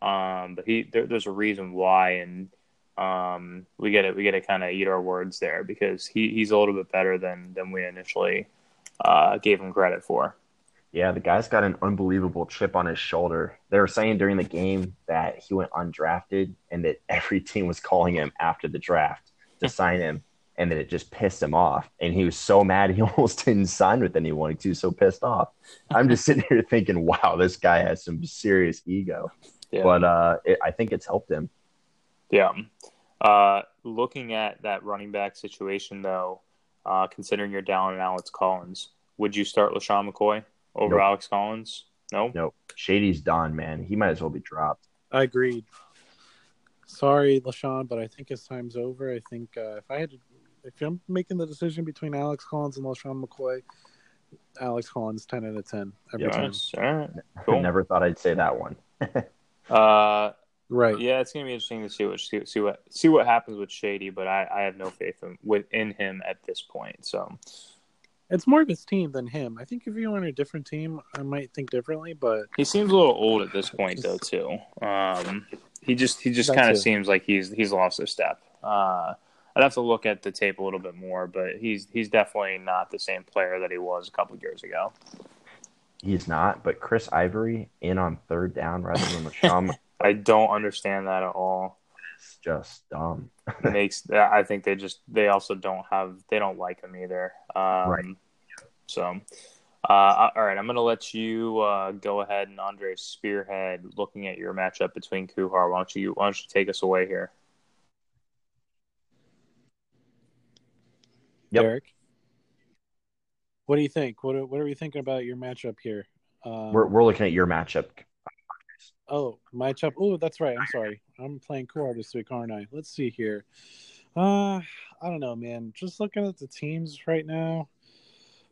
um, but he there, there's a reason why, and um, we get it. We got to kind of eat our words there because he, he's a little bit better than than we initially uh, gave him credit for. Yeah, the guy's got an unbelievable chip on his shoulder. They were saying during the game that he went undrafted and that every team was calling him after the draft to sign him, and that it just pissed him off. And he was so mad he almost didn't sign with anyone. He was so pissed off. I'm just sitting here thinking, wow, this guy has some serious ego. Yeah. But uh, it, I think it's helped him. Yeah. Uh, looking at that running back situation, though, uh, considering you're down on Alex Collins, would you start LeSean McCoy over Nope. Alex Collins? No. Nope. Shady's done, man. He might as well be dropped. I agreed. Sorry, LeSean, but I think his time's over. I think uh, if I had to, if I'm making the decision between Alex Collins and LeSean McCoy, Alex Collins ten out of ten every Yeah. time. Nice. All right. Cool. Never thought I'd say that one. Uh, Right. yeah, it's gonna be interesting to see what see, see what see what happens with Shady, but I, I have no faith in within him at this point. So It's more of his team than him. I think if you were on a different team, I might think differently. But he seems a little old at this point, though. Too. Um, he just he just kind of seems like he's he's lost a step. Uh, I'd have to look at the tape a little bit more, but he's he's definitely not the same player that he was a couple years ago. He's not, but Chris Ivory in on third down rather than LeSean I don't understand that at all. It's just dumb. Makes I think they just they also don't have they don't like him either. Um, Right. So, uh, all right, I'm gonna let you uh, go ahead and Andre spearhead looking at your matchup between Kuhar. Why don't you why don't you take us away here? Yep. Derek, what do you think? What are, what are we thinking about your matchup here? Um, We're we're looking at your matchup. Oh, my chop. Oh, that's right. I'm sorry. I'm playing core this week, aren't I? Let's see here. Uh, I don't know, man. Just looking at the teams right now.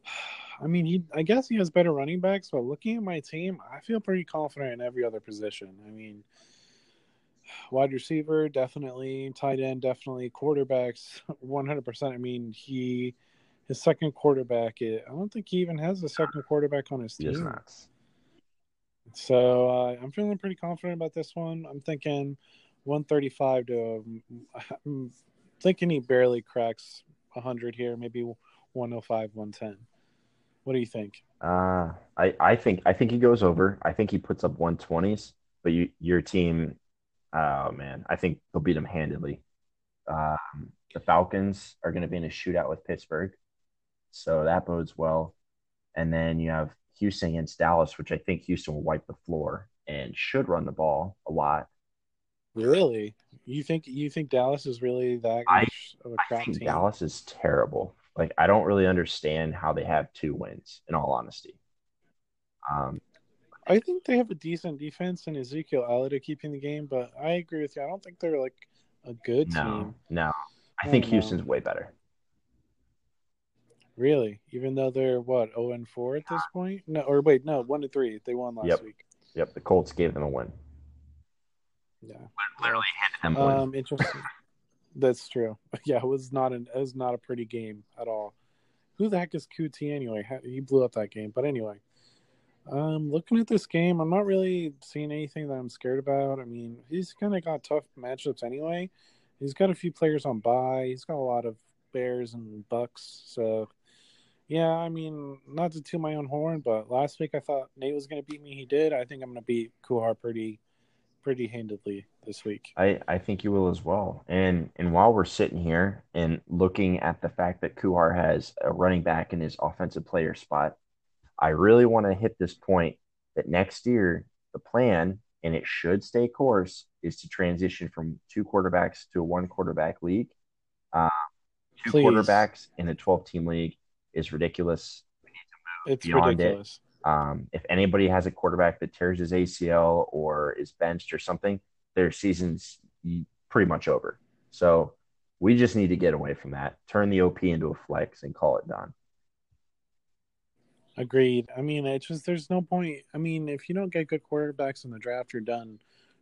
I mean, he. I guess he has better running backs, but looking at my team, I feel pretty confident in every other position. I mean, wide receiver definitely, tight end definitely, quarterbacks 100%. I mean, he his second quarterback. I don't think he even has a second quarterback on his team. So uh, I'm feeling pretty confident about this one. I'm thinking 135 to. I'm thinking he barely cracks 100 here, maybe 105, 110. What do you think? Uh, I, I think I think he goes over. I think he puts up 120s, but you, your team, oh man, I think they'll beat them handedly. Um, the Falcons are going to be in a shootout with Pittsburgh, so that bodes well. And then you have Houston against Dallas, which I think Houston will wipe the floor and should run the ball a lot. Really? You think you think Dallas is really that I- much of a I think team? Dallas is terrible. Like I don't really understand how they have two wins. In all honesty, um, I think they have a decent defense and Ezekiel Elliott keeping the game, but I agree with you. I don't think they're like a good no, team. no, I I think don't know. Houston's way better. Really, even though they're what zero and four at this point? No, or wait, no, one to three. They won last Yep. week. Yep, the Colts gave them a win. Yeah, Literally handed them a win. um, interesting. That's true. Yeah, it was not an it was not a pretty game at all. Who the heck is Coutee anyway? He blew up that game, but anyway. Um, looking at this game, I'm not really seeing anything that I'm scared about. I mean, he's kind of got tough matchups anyway. He's got a few players on bye. He's got a lot of Bears and Bucks. So, yeah, I mean, not to toot my own horn, but last week I thought Nate was going to beat me. He did. I think I'm going to beat Kuhar pretty, pretty handedly this week. I, I think you will as well. And and while we're sitting here and looking at the fact that Kuhar has a running back in his offensive player spot, I really want to hit this point that next year the plan, and it should stay course, is to transition from two quarterbacks to a one quarterback league. Uh, two Please. quarterbacks in a 12 team league is ridiculous. It's beyond it. ridiculous. Um, if anybody has a quarterback that tears his ACL or is benched or something, their season's pretty much over. So we just need to get away from that. Turn the OP into a flex and call it done. Agreed. I mean, it's just there's no point. I mean, if you don't get good quarterbacks in the draft, you're done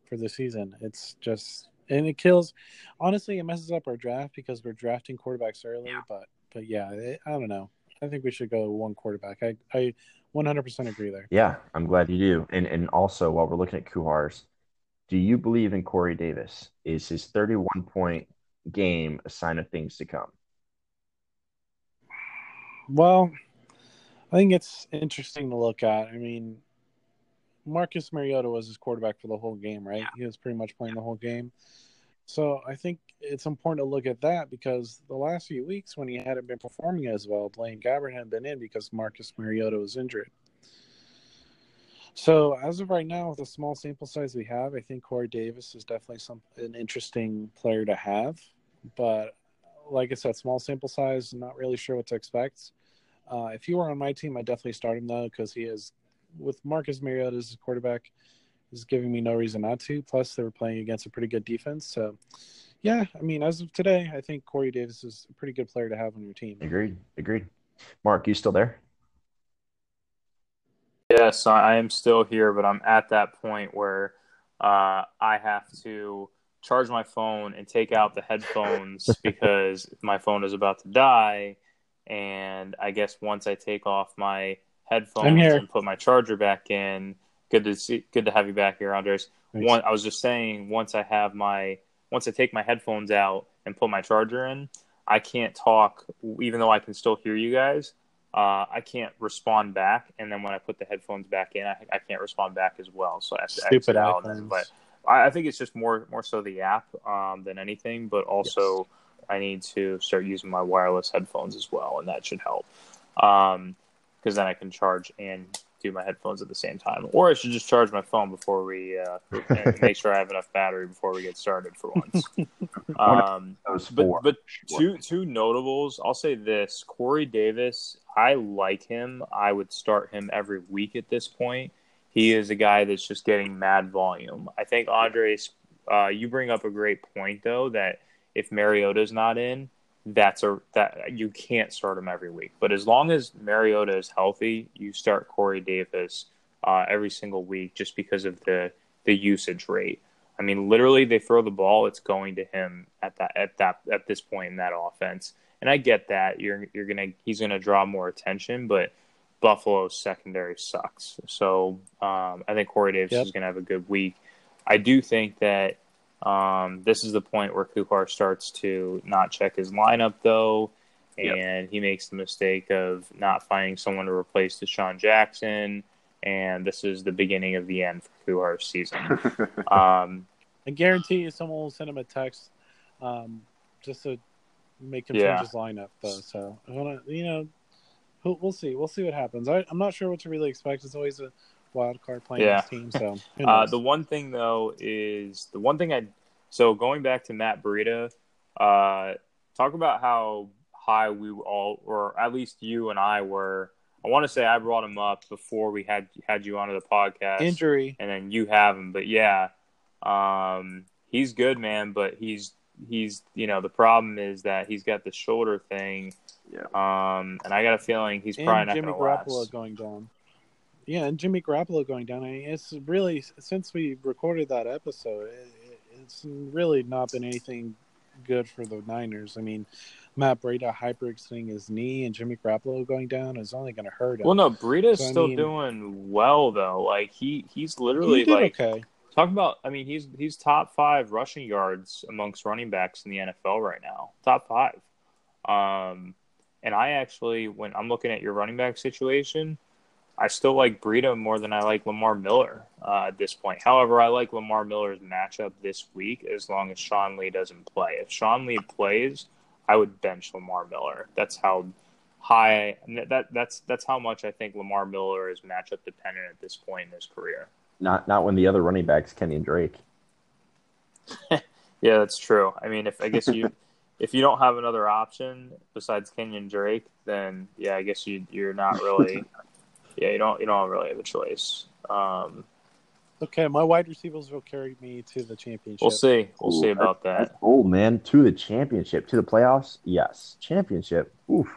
for the season. It's just and it kills. Honestly, it messes up our draft because we're drafting quarterbacks early. But but yeah, it, I don't know. I think we should go one quarterback. I I 100% agree there. Yeah, I'm glad you do. And and also while we're looking at Kuhar's, do you believe in Corey Davis? Is his 31 point game a sign of things to come? Well, I think it's interesting to look at. I mean, Marcus Mariota was his quarterback for the whole game, right? He was pretty much playing the whole game. So I think it's important to look at that because the last few weeks when he hadn't been performing as well, Blaine Gabbert hadn't been in because Marcus Mariota was injured. So as of right now, with the small sample size we have, I think Corey Davis is definitely some an interesting player to have. But like I said, small sample size, not really sure what to expect. Uh, if he were on my team, I'd definitely start him though because he is with Marcus Mariota as his quarterback is giving me no reason not to. Plus, they were playing against a pretty good defense. So, yeah, I mean, as of today, I think Corey Davis is a pretty good player to have on your team. Agreed. Agreed. Mark, you still there? Yes, I am still here, but I'm at that point where uh, I have to charge my phone and take out the headphones because my phone is about to die. And I guess once I take off my headphones and put my charger back in, good to see, good to have you back here, Andres. Thanks. One, I was just saying, once I have my, once I take my headphones out and put my charger in, I can't talk, even though I can still hear you guys. Uh, I can't respond back, and then when I put the headphones back in, I, I can't respond back as well. So I have to Stupid out. and then- iPhones. But I, I think it's just more more so the app um, than anything. But also, I need to start using my wireless headphones as well, and that should help. Because then I can charge and do my headphones at the same time, or I should just charge my phone before we uh, make sure I have enough battery before we get started for once. um, but but two two notables. I'll say this: Corey Davis. I like him. I would start him every week at this point. he is a guy that's just getting mad volume. I think Andres, uh, you bring up a great point though that if Mariota's not in, that's a that you can't start him every week. But as long as Mariota is healthy, you start Corey Davis uh, every single week just because of the the usage rate. I mean, literally, they throw the ball, it's going to him at that at that at this point in that offense. And I get that you're you're gonna he's gonna draw more attention, but Buffalo's secondary sucks. So um, I think Corey Davis yep. is gonna have a good week. I do think that um, this is the point where Kukar starts to not check his lineup, though, and yep. he makes the mistake of not finding someone to replace DeSean Jackson. And this is the beginning of the end for Kuhar's season. um, I guarantee you, someone will send him a text um, just to make him yeah. change his lineup, though. So I want to, you know, we'll see. We'll see what happens. I, am not sure what to really expect. It's always a wild card playing yeah. this team. So uh, the one thing though is the one thing I so going back to Matt Breida, uh, talk about how high we all, or at least you and I were. I want to say I brought him up before we had had you onto the podcast. Injury, and then you have him, but yeah, um, he's good, man. But he's he's you know the problem is that he's got the shoulder thing. Yeah. Um, and I got a feeling he's and probably not Jimmy Garoppolo going down. Yeah, and Jimmy Garoppolo going down. I mean, it's really since we recorded that episode, it, it's really not been anything good for the Niners. I mean, Matt Breida hyperextending his knee and Jimmy Garoppolo going down is only going to hurt him. Well, no, Breida's so, still I mean, doing well though. Like he he's literally he like okay. Talk about, I mean, he's he's top five rushing yards amongst running backs in the NFL right now. Top five. Um, and I actually, when I'm looking at your running back situation, I still like Breida more than I like Lamar Miller uh, at this point. However, I like Lamar Miller's matchup this week as long as Sean Lee doesn't play. If Sean Lee plays, I would bench Lamar Miller. That's how high that that's that's how much I think Lamar Miller is matchup dependent at this point in his career. Not not when the other running backs Kenyan Drake. yeah, that's true. I mean, if I guess you if you don't have another option besides Kenyan Drake, then yeah, I guess you you're not really yeah, you don't you don't really have a choice. Um, okay, my wide receivers will carry me to the championship. We'll see. We'll Ooh, see about that. Oh man, to the championship, to the playoffs. Yes, championship. Oof.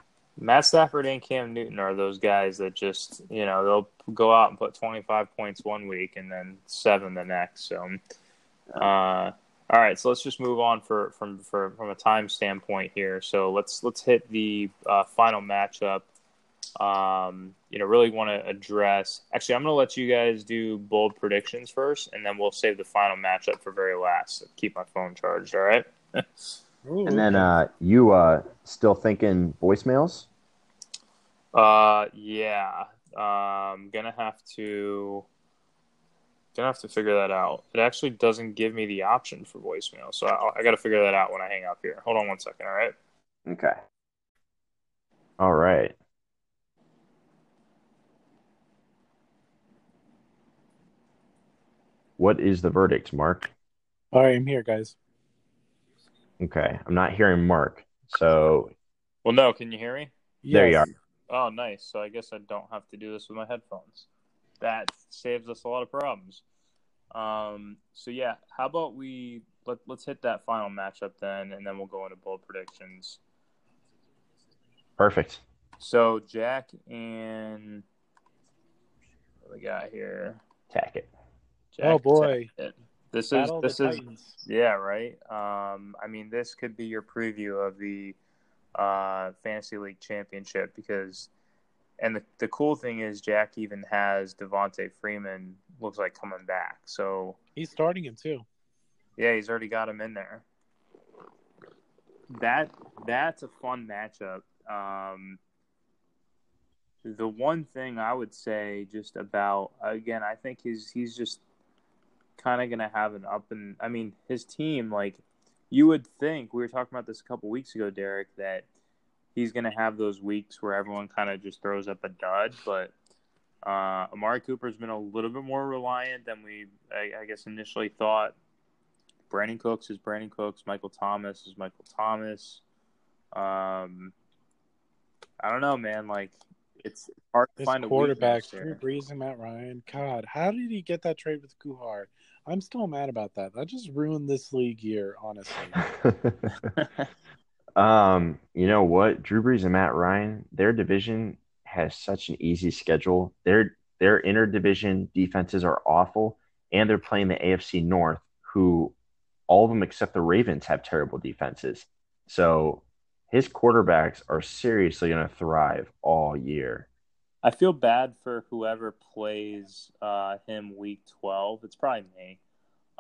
Matt Stafford and Cam Newton are those guys that just you know they'll go out and put 25 points one week and then seven the next. So, uh, all right, so let's just move on for from for, from a time standpoint here. So let's let's hit the uh, final matchup um, you know, really want to address. Actually, I'm going to let you guys do bold predictions first, and then we'll save the final matchup for very last. So keep my phone charged. All right. And then uh, you uh, still thinking voicemails? Uh, yeah. Um, gonna have to gonna have to figure that out. It actually doesn't give me the option for voicemail, so I, I got to figure that out when I hang up here. Hold on one second. All right. Okay. All right. What is the verdict, Mark? All right, I'm here, guys. Okay, I'm not hearing Mark. So, well, no, can you hear me? There yes. you are. Oh, nice. So I guess I don't have to do this with my headphones. That saves us a lot of problems. Um, so yeah, how about we let let's hit that final matchup then, and then we'll go into bold predictions. Perfect. So Jack and what we got here. Tackett. Jack oh boy, this is this is Titans. yeah right. Um, I mean, this could be your preview of the uh, fantasy league championship because, and the the cool thing is Jack even has Devonta Freeman looks like coming back, so he's starting him too. Yeah, he's already got him in there. That that's a fun matchup. Um, the one thing I would say just about again, I think he's he's just kind of going to have an up and I mean his team like you would think we were talking about this a couple weeks ago, Derek, that he's going to have those weeks where everyone kind of just throws up a dud, but uh, Amari Cooper's been a little bit more reliant than we, I, I guess, initially thought. Brandin Cooks is Brandin Cooks. Michael Thomas is Michael Thomas. Um, I don't know, man. Like it's hard to His find a quarterbacks, weakness Drew. Brees and Matt Ryan. God, how did he get that trade with Kuhar? I'm still mad about that. That just ruined this league year, honestly. um, you know what? Drew Brees and Matt Ryan, their division has such an easy schedule. Their their interdivision defenses are awful, and they're playing the AFC North, who all of them except the Ravens have terrible defenses. So his quarterbacks are seriously going to thrive all year. I feel bad for whoever plays uh, him week 12. It's probably me.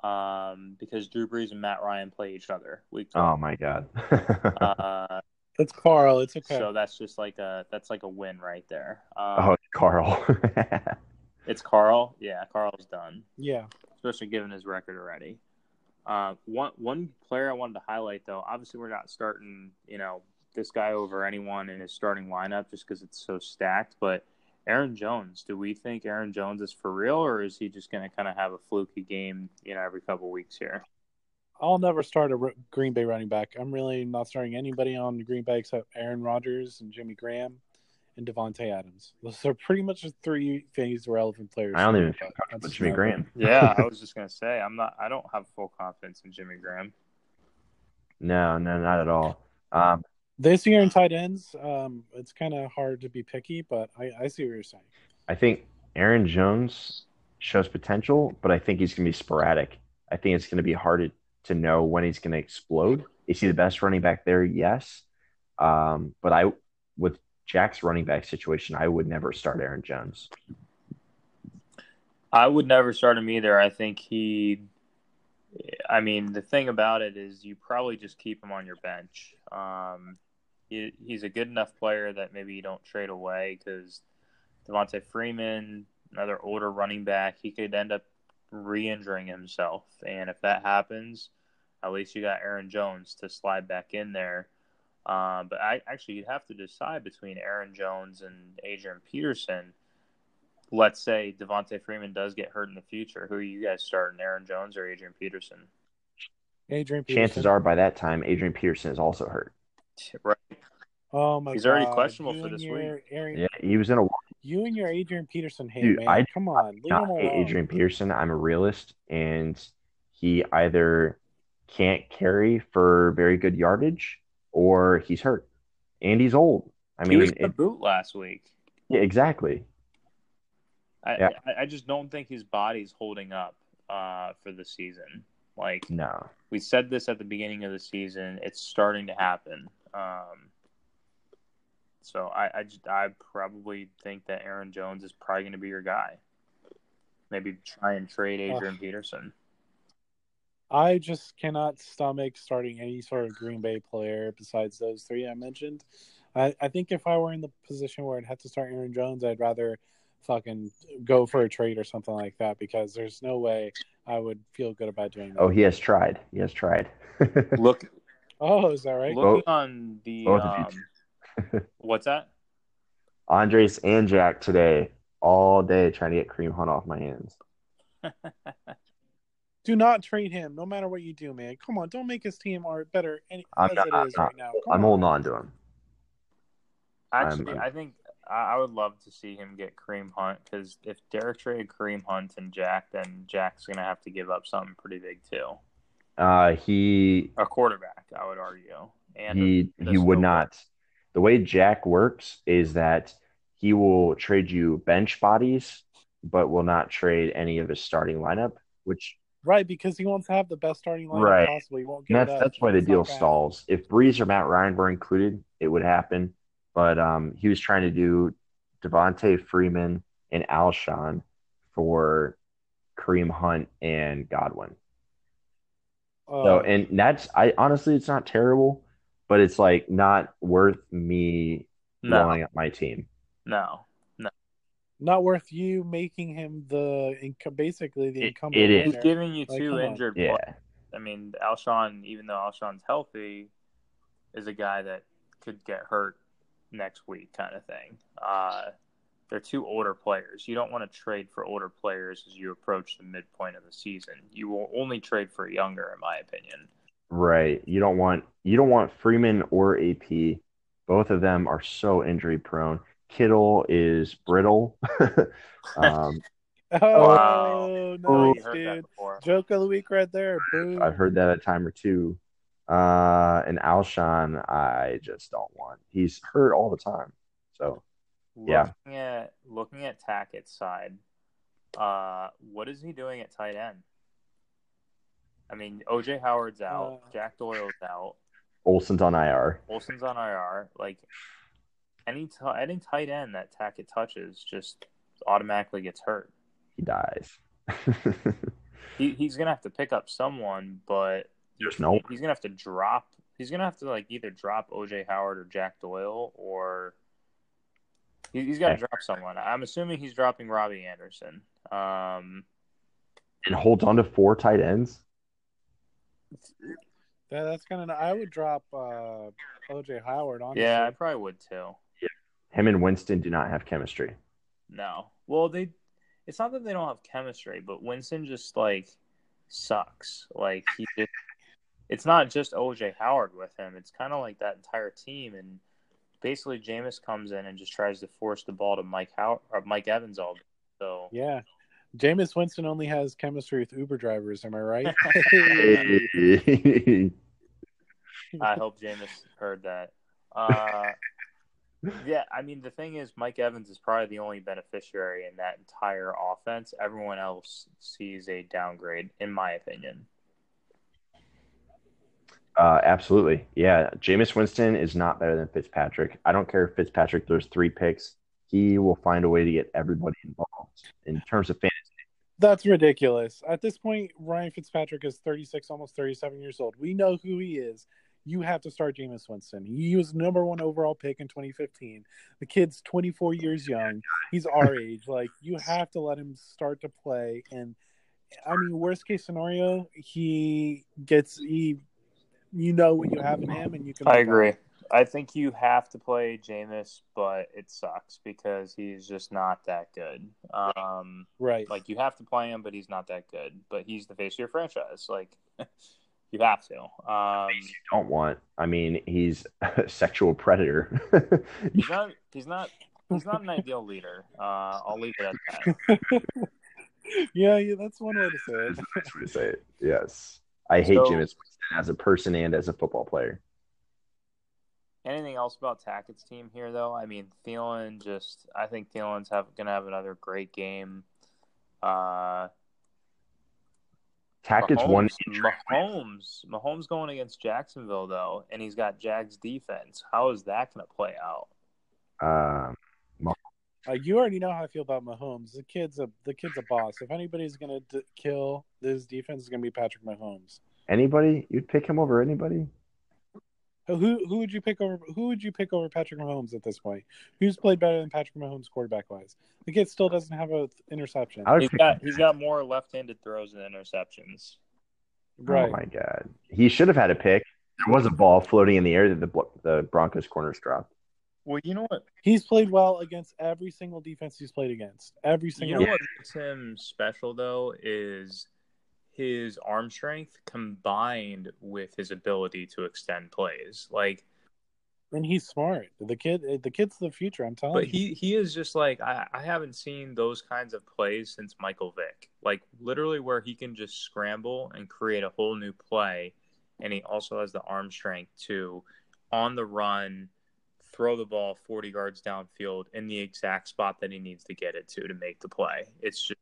Um, because Drew Brees and Matt Ryan play each other week 12. Oh my god. uh, It's Carl. It's okay. So that's just like a that's like a win right there. Um, oh, Carl. It's Carl. Yeah, Carl's done, yeah. especially given his record already. Uh, one one player I wanted to highlight though. Obviously, we're not starting you know this guy over anyone in his starting lineup just because it's so stacked. But Aaron Jones, do we think Aaron Jones is for real, or is he just going to kind of have a fluky game, you know, every couple weeks here? I'll never start a Green Bay running back. I'm really not starting anybody on Green Bay except Aaron Rodgers and Jimmy Graham and Davante Adams. Those are pretty much the three phase relevant players. I don't even But feel comfortable with that's Jimmy not- Graham. Yeah, I was just going to say I'm not. I don't have full confidence in Jimmy Graham. No, no, not at all. Um, This year in tight ends, um, it's kind of hard to be picky, but I, I see what you're saying. I think Aaron Jones shows potential, but I think he's going to be sporadic. I think it's going to be hard to, to know when he's going to explode. Is he the best running back there? Yes. Um, but I, with Jack's running back situation, I would never start Aaron Jones. I would never start him either. I think he. I mean, the thing about it is, you probably just keep him on your bench. Um, he, he's a good enough player that maybe you don't trade away because Devonta Freeman, another older running back, he could end up re-injuring himself, and if that happens, at least you got Aaron Jones to slide back in there. Um, but I actually you'd have to decide between Aaron Jones and Adrian Peterson let's say Devonta Freeman does get hurt in the future, who are you guys starting, Aaron Jones or Adrian Peterson? Adrian Peterson. Chances are by that time, Adrian Peterson is also hurt. Right. Oh my god. He's already questionable You for this your week. Aaron, Yeah, he was in a You and your Adrian Peterson hate, Dude, man. I Come on, leave not him alone. Adrian Peterson. I'm a realist, and he either can't carry for very good yardage or he's hurt, and he's old. I mean, he was in the boot last week. yeah, exactly. I, Yeah. I, I just don't think his body's holding up uh, for the season. Like No, we said this at the beginning of the season, it's starting to happen. Um, so I, I, just, I probably think that Aaron Jones is probably going to be your guy. Maybe try and trade Adrian Peterson. I just cannot stomach starting any sort of Green Bay player besides those three I mentioned. I, I think if I were in the position where I'd have to start Aaron Jones, I'd rather fucking go for a trade or something like that because there's no way I would feel good about doing that. oh, he has tried. He has tried. Look, Oh, is that right? looking on the both of um, what's that? Andres and Jack today, all day trying to get Kareem Hunt off my hands. Do not trade him, no matter what you do, man. Come on, don't make his team or better any, I'm as not- it I'm not. right now. I'm on. holding on to him. Actually, I'm- I think I I would love to see him get Kareem Hunt because if Derek traded Kareem Hunt and Jack, then Jack's gonna have to give up something pretty big too. Uh, he A quarterback, I would argue, and he he would skill not. The way Jack works is that he will trade you bench bodies, but will not trade any of his starting lineup. Which Right, because he wants to have the best starting lineup Right. possible. He won't get give that's that's why the deal bad. stalls. If Brees or Matt Ryan were included, it would happen. But um, he was trying to do Devonta Freeman and Alshon for Kareem Hunt and Godwin. Uh, So, and that's I honestly, it's not terrible, but it's like not worth me No, blowing up my team. no, not worth you making him the inc- basically the It- incumbent. it is. he's giving you Like, two injured. Yeah, players. I mean, Alshon, even though Alshon's healthy, is a guy that could get hurt next week, kind of thing. Uh, they're two older players. You don't want to trade for older players as you approach the midpoint of the season. You will only trade for younger, in my opinion. right. You don't want you don't want Freeman or AP. Both of them are so injury prone. Kittle is brittle. um, Oh, Wow. nice, You heard that dude. Joke of the week right there. Boom. I've heard that a time or two. Uh, and Alshon, I just don't want. He's hurt all the time. So Yeah. Looking at looking at Tackett's side, uh, what is he doing at tight end? I mean, OJ Howard's out, Uh. Jack Doyle's out, Olsen's on IR. Olsen's on IR. Like any t- any tight end that Tackett touches just automatically gets hurt. He dies. He, he's gonna have to pick up someone, but There's no- he's gonna have to drop. He's gonna have to like either drop OJ Howard or Jack Doyle, or he, he's got to Okay. drop someone. I'm assuming he's dropping Robby Anderson. Um, and holds on to four tight ends. Yeah, that's kind of. I would drop uh, OJ Howard. Honestly. yeah, I probably would too. Him and Winston do not have chemistry. No, well they. It's not that they don't have chemistry, but Winston just like sucks. Like he just. It's not just OJ Howard with him. It's kind of like that entire team, and basically Jameis comes in and just tries to force the ball to Mike Howard or Mike Evans all. Day. So Yeah. Jameis Winston only has chemistry with Uber drivers. Am I right? I hope Jameis heard that. Uh, yeah, I mean the thing is, Mike Evans is probably the only beneficiary in that entire offense. Everyone else sees a downgrade, in my opinion. Uh, absolutely. Yeah. Jameis Winston is not better than Fitzpatrick. I don't care if Fitzpatrick throws three picks. He will find a way to get everybody involved in terms of fantasy. That's ridiculous. At this point, Ryan Fitzpatrick is 36, almost 37 years old. We know who he is. You have to start Jameis Winston. He was number one overall pick in 2015. The kid's 24 years young. He's our age. Like, you have to let him start to play. And, I mean, worst case scenario, he gets, he, you know what you have in him, and you can. I agree. I think you have to play Jameis, but it sucks because he's just not that good. Um, Right. like you have to play him, but he's not that good. But he's the face of your franchise. Like you have to. Um, Don't want. I mean, he's a sexual predator. he's not. He's not. He's not an ideal leader. Uh, I'll leave it at that. yeah, yeah, that's one way to say it. That's a way to say it. Yes. I hate So- Jameis Winston as a person and as a football player. Anything else about Tackett's team here, though? I mean, Thielen just. I think Thielen's have gonna have another great game. Uh, Tackett's one Mahomes, injury. Mahomes, Mahomes going against Jacksonville though, and he's got Jags defense. How is that going to play out? Um, Uh, you already know how I feel about Mahomes. The kid's a the kid's a boss. If anybody's gonna d- kill this defense, is gonna be Patrick Mahomes. anybody? You'd pick him over anybody? Who who would you pick over? Who would you pick over Patrick Mahomes at this point? Who's played better than Patrick Mahomes quarterback wise? The kid still doesn't have a interception. I would He's pick got he's got more left-handed throws than interceptions. Oh right. Oh my god, he should have had a pick. There was a ball floating in the air that the the Broncos corners dropped. Well, you know what? He's played well against every single defense he's played against. Every single. You single. know what makes him special though is his arm strength combined with his ability to extend plays. Like, And he's smart. The kid. The kid's the future. I'm telling but you. he he is just like I, I haven't seen those kinds of plays since Michael Vick. Like literally where he can just scramble and create a whole new play, and he also has the arm strength to on the run throw the ball 40 yards downfield in the exact spot that he needs to get it to to make the play. It's just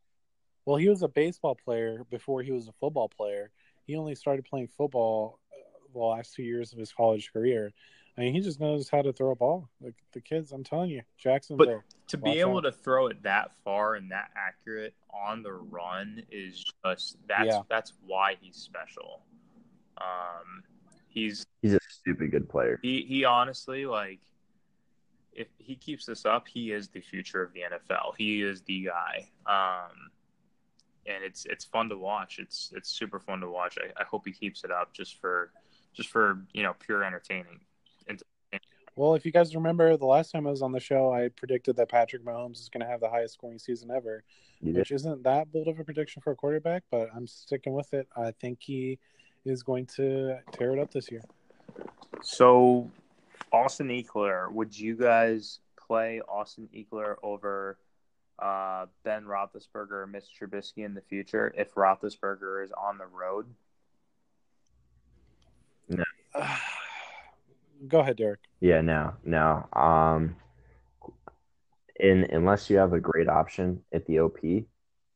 Well, he was a baseball player before he was a football player. He only started playing football uh, the last two years of his college career. I mean, he just knows how to throw a ball. Like the kids, I'm telling you, Jacksonville. to be able out. to throw it that far and that accurate on the run is just that's Yeah. that's why he's special. Um, he's He's a stupid good player. he he honestly like if he keeps this up, he is the future of the NFL. He is the guy. Um, and it's it's fun to watch. It's it's super fun to watch. I, I hope he keeps it up just for just for you know pure entertaining. Well, if you guys remember, the last time I was on the show, I predicted that Patrick Mahomes is going to have the highest scoring season ever, You did. which isn't that bold of a prediction for a quarterback, but I'm sticking with it. I think he is going to tear it up this year. So, Austin Ekeler, would you guys play Austin Ekeler over uh, Ben Roethlisberger or Mitch Trubisky in the future if Roethlisberger is on the road? No. Go ahead, Derek. Yeah, no, no. Um, in unless you have a great option at the OP,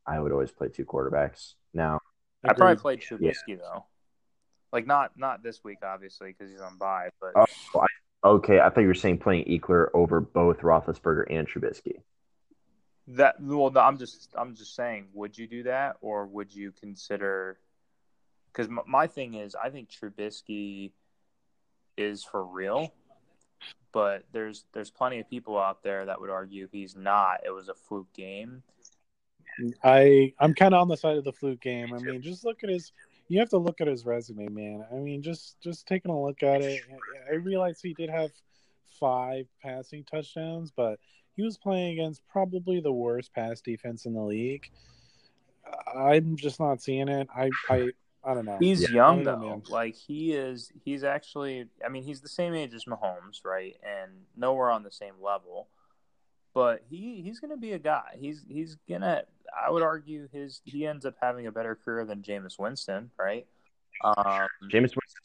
I would always play two quarterbacks. Now, I probably played Trubisky though. Like not not this week, obviously, because he's on bye. But oh, I, okay, I thought you were saying playing Ekeler over both Roethlisberger and Trubisky. That well, no, I'm just I'm just saying, would you do that, or would you consider? Because m- my thing is, I think Trubisky is for real, but there's there's plenty of people out there that would argue he's not. It was a fluke game. I I'm kind of on the side of the fluke game. I mean, just look at his. You have to look at his resume, man. I mean, just just taking a look at it, I realize he did have five passing touchdowns, but he was playing against probably the worst pass defense in the league. I'm just not seeing it. I I I don't know. He's Yeah. young though. know. Like he is. He's actually. I mean, he's the same age as Mahomes, right? And nowhere on the same level. But he he's going to be a guy. He's he's gonna. I would argue his he ends up having a better career than Jameis Winston, right? Um, James Winston.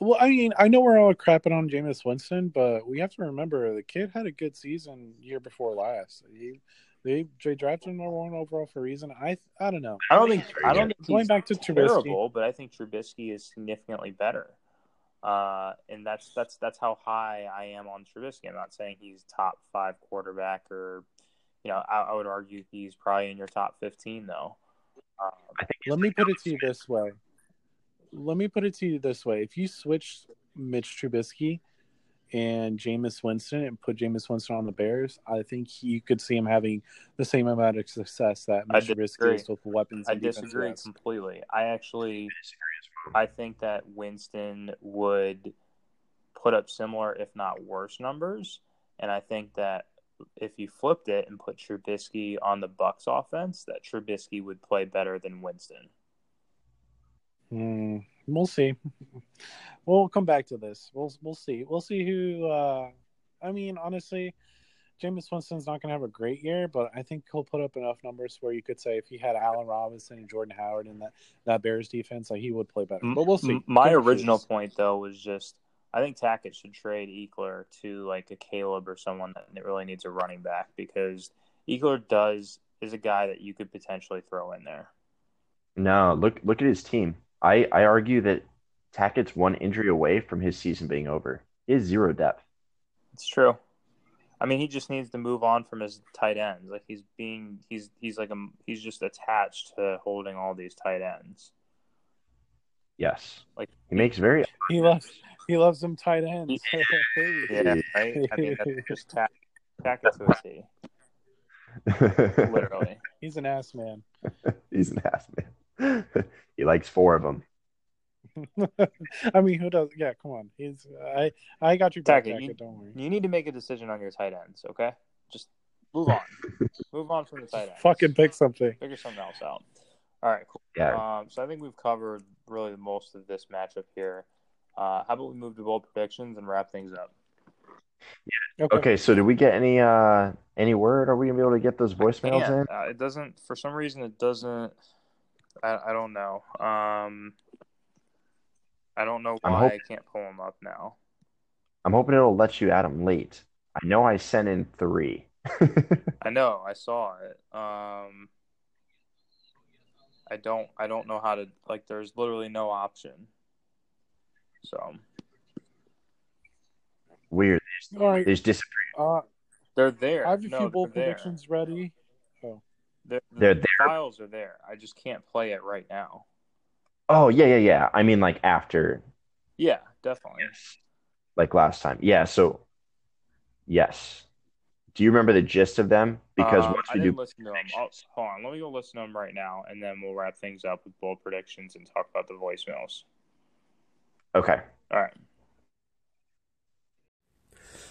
Well, I mean, I know we're all crapping on Jameis Winston, but we have to remember the kid had a good season year before last. He, they they drafted him number one overall for a reason. I I don't know. I don't think I don't think Going he's back to Trubisky, terrible, but I think Trubisky is significantly better. Uh, and that's that's that's how high I am on Trubisky. I'm not saying he's top five quarterback, or you know, I, I would argue he's probably in your top fifteen though. Um, I think let me put it to you six. this way. Let me put it to you this way: if you switch Mitch Trubisky and Jameis Winston and put Jameis Winston on the Bears, I think you could see him having the same amount of success that Mitch Trubisky disagree. is with weapons. I And disagree has. completely. I actually disagree as well. I think that Winston would put up similar, if not worse, numbers. And I think that if you flipped it and put Trubisky on the Bucks offense, that Trubisky would play better than Winston. Hmm, we'll see. We'll come back to this. We'll we'll see. We'll see who. Uh, I mean, honestly, Jameis Winston's not going to have a great year, but I think he'll put up enough numbers where you could say if he had Allen Robinson and Jordan Howard in that that Bears defense, like he would play better. But we'll see. My Give original years. point, though, was just I think Tackett should trade Ekeler to like a Caleb or someone that really needs a running back because Ekeler does is a guy that you could potentially throw in there. No, look look at his team. I, I argue that Tackett's one injury away from his season being over. He has zero depth. It's true. I mean, he just needs to move on from his tight ends. Like he's being, he's he's like a, he's just attached to holding all these tight ends. Yes. Like He makes very He loves he loves them tight ends. yeah, right. I mean, that's just tack, tack it to a T, literally. He's an ass man. He's an ass man. he likes four of them. I mean, who does? Yeah, come on. He's I I got your back, Tackett, Tackett, you- Don't worry. You need to make a decision on your tight ends. Okay, just move on. move on from the tight ends. Fucking pick something. figure something else out. All right, cool. Yeah. Um, so I think we've covered really most of this matchup here. Uh, how about we move to bold predictions and wrap things up? Okay. Okay, so did we get any uh any word? Are we gonna be able to get those voicemails in? uh, it doesn't. For some reason, it doesn't. I, I don't know. Um, I don't know why hop- I can't pull them up now. I'm hoping it'll let you add them late. I know I sent in three. I know. I saw it. Um, I don't. I don't know how to. Like, there's literally no option. So Weird. All right. They just disappear. Uh, they're there. I have a No, few bold predictions ready. The, the They're there. files are there. I just can't play it right now. Oh yeah, yeah, yeah. I mean like after Yeah, definitely. like last time. Yeah, so yes. Do you remember the gist of them? Because Uh, once I we didn't do listen to them. Oh, hold on, let me go listen to them right now, and then we'll wrap things up with bold predictions and talk about the voicemails. Okay. All right.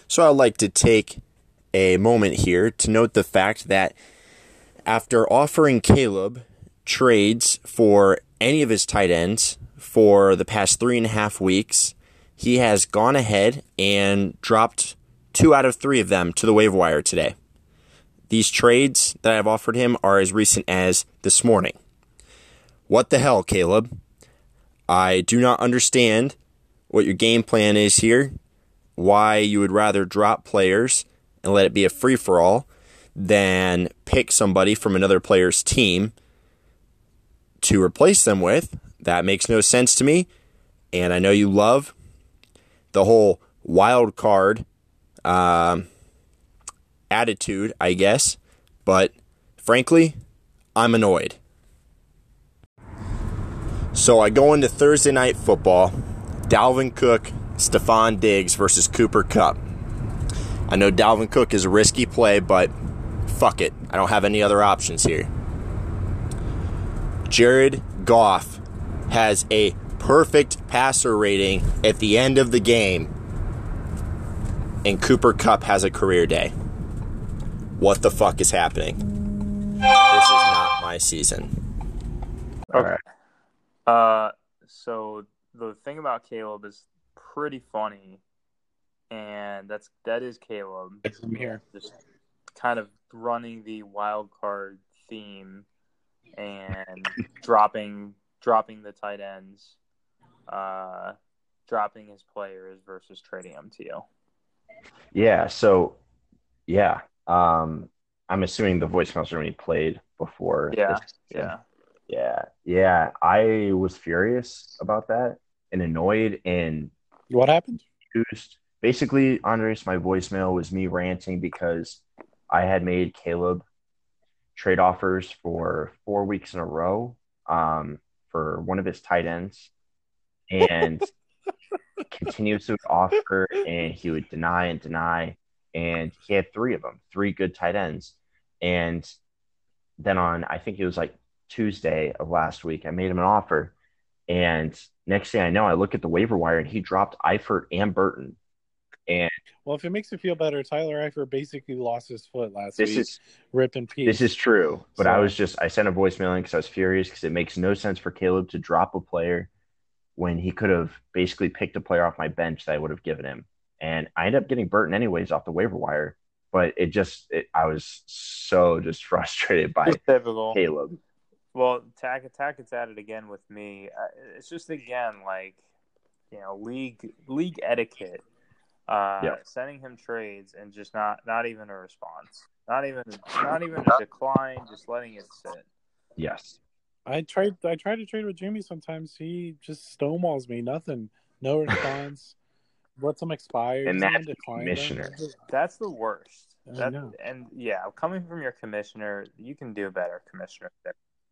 So I'd like to take a moment here to note the fact that after offering Caleb trades for any of his tight ends for the past three and a half weeks, he has gone ahead and dropped two out of three of them to the waiver wire today. These trades that I've offered him are as recent as this morning. What the hell, Caleb? I do not understand what your game plan is here, why you would rather drop players and let it be a free for all than pick somebody from another player's team to replace them with. That makes no sense to me. And I know you love the whole wild card um, attitude, I guess. But frankly, I'm annoyed. So I go into Thursday night football. Dalvin Cook, Stefon Diggs versus Cooper Kupp. I know Dalvin Cook is a risky play, but fuck it. I don't have any other options here. Jared Goff has a perfect passer rating at the end of the game, and Cooper Kupp has a career day. What the fuck is happening? This is not my season. Okay. Uh, so the thing about Caleb is pretty funny, and that's that is Caleb. I'm here. Just kind of running the wild card theme and dropping dropping the tight ends, uh, dropping his players versus trading them to you. Yeah. So, yeah. Um, I'm assuming the voicemails are going to be played before. Yeah, yeah. Yeah. Yeah. I was furious about that and annoyed and What happened? confused. Basically, Andres, my voicemail was me ranting because I had made Caleb trade offers for four weeks in a row um, for one of his tight ends and continues to offer and he would deny and deny. And he had three of them, three good tight ends. And then on, I think it was like Tuesday of last week, I made him an offer. And next thing I know, I look at the waiver wire and he dropped Eifert and Burton. And Well, if it makes you feel better, Tyler Eifert basically lost his foot last week. this week. is Rip in peace. this is true. But I was just I sent a voicemail because I was furious because it makes no sense for Caleb to drop a player when he could have basically picked a player off my bench that I would have given him. And I ended up getting Burton anyways off the waiver wire. But it just it, I was so just frustrated by Caleb. Well, tack attack it's at it again with me. Uh, It's just again like you know league league etiquette. Uh, Yeah. Sending him trades and just not not even a response. Not even not even a decline. Just letting it sit. Yes. I tried. I tried to trade with Jimmy. Sometimes he just stonewalls me. Nothing. No response. Lets them expire. And doesn't that's even decline commissioner. That's the worst. That, and yeah, coming from your commissioner, you can do better, commissioner.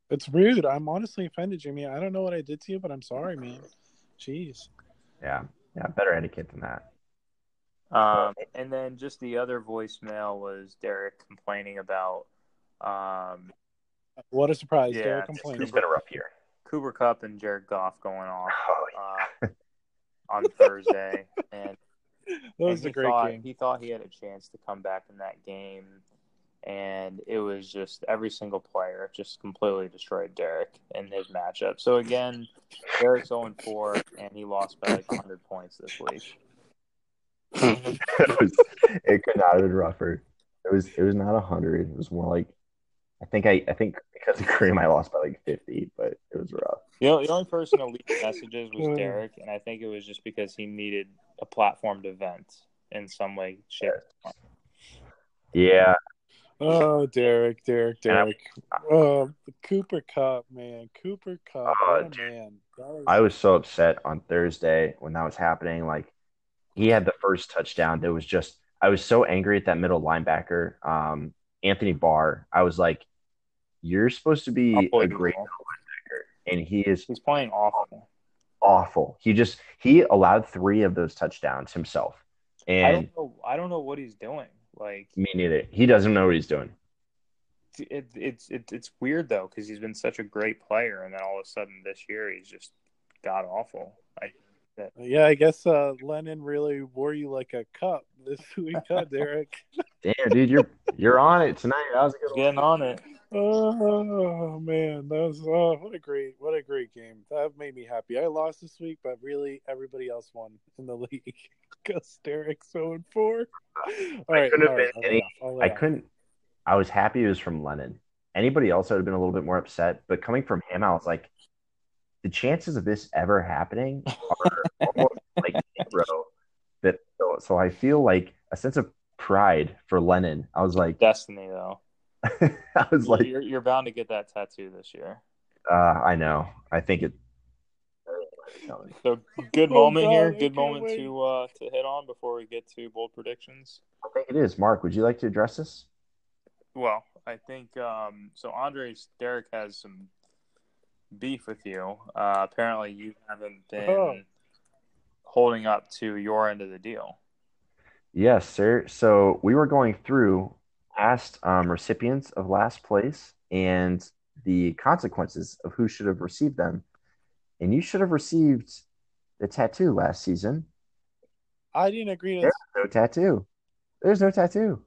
It's rude. I'm honestly offended, Jimmy. I don't know what I did to you, but I'm sorry, man. Jeez. Yeah. Yeah. Better etiquette than that. Um, and then just the other voicemail was Derek complaining about um, What a surprise. Yeah, Derek it's- complaining. It's been a rough year. Cooper Kupp and Jared Goff going off Oh, uh, on Thursday, and, That was and a he great thought, game. He thought he had a chance to come back in that game, and it was just every single player just completely destroyed Derek in his matchup. So again, Derek's 0 4, and he lost by like 100 points this week. It, was, it could not have been rougher. It was it was not a hundred. It was more like I think I I think because of Kareem I lost by like fifty, but it was rough. You know, the only person to leave messages was. Derek, and I think it was just because he needed a platform to vent in some way, shape. Yeah, Oh, Derek, Derek, And I- Derek. Oh, the Cooper Kupp, man. Cooper Kupp. Oh, oh what man. Was- I was so upset on Thursday when that was happening. Like he had the first touchdown. There was just I was so angry at that middle linebacker, um, Anthony Barr. I was like, "You're supposed to be a great linebacker," and he is He's playing awful. awful. He just he allowed three of those touchdowns himself, I and don't know. I don't know what he's doing. Like me neither. He doesn't know what he's doing. it, it's it, it's weird though because he's been such a great player, and then all of a sudden this year he's just god awful. Like yeah, I guess uh, Lennon really wore you like a cup this week, huh, Derek? Damn, dude, you're you're on it tonight. I was a one. getting on it. Oh man, that was oh what a great what a great game. That made me happy. I lost this week, but really everybody else won in the league. Because Derek's 0 and 4. All right, couldn't all have right, been I'll any- laugh, I'll I laugh. couldn't. I was happy it was from Lennon. Anybody else I would have been a little bit more upset, but coming from him, I was like, the chances of this ever happening are almost like zero. That so, so I feel like a sense of pride for Lennon. I was like, Destiny, though. I was like, you're, you're bound to get that tattoo this year. uh, I know. I think it. So good Oh, moment God, here. Good moment wait. to uh, to hit on before we get to bold predictions. I think it is. Mark, would you like to address this? Well, I think um, so. Andres Derek has some beef with you. Uh, apparently, you haven't been Oh. holding up to your end of the deal. Yes, sir. So we were going through past um, recipients of last place and the consequences of who should have received them. And you should have received the tattoo last season. I didn't agree to There's no tattoo. There's no tattoo.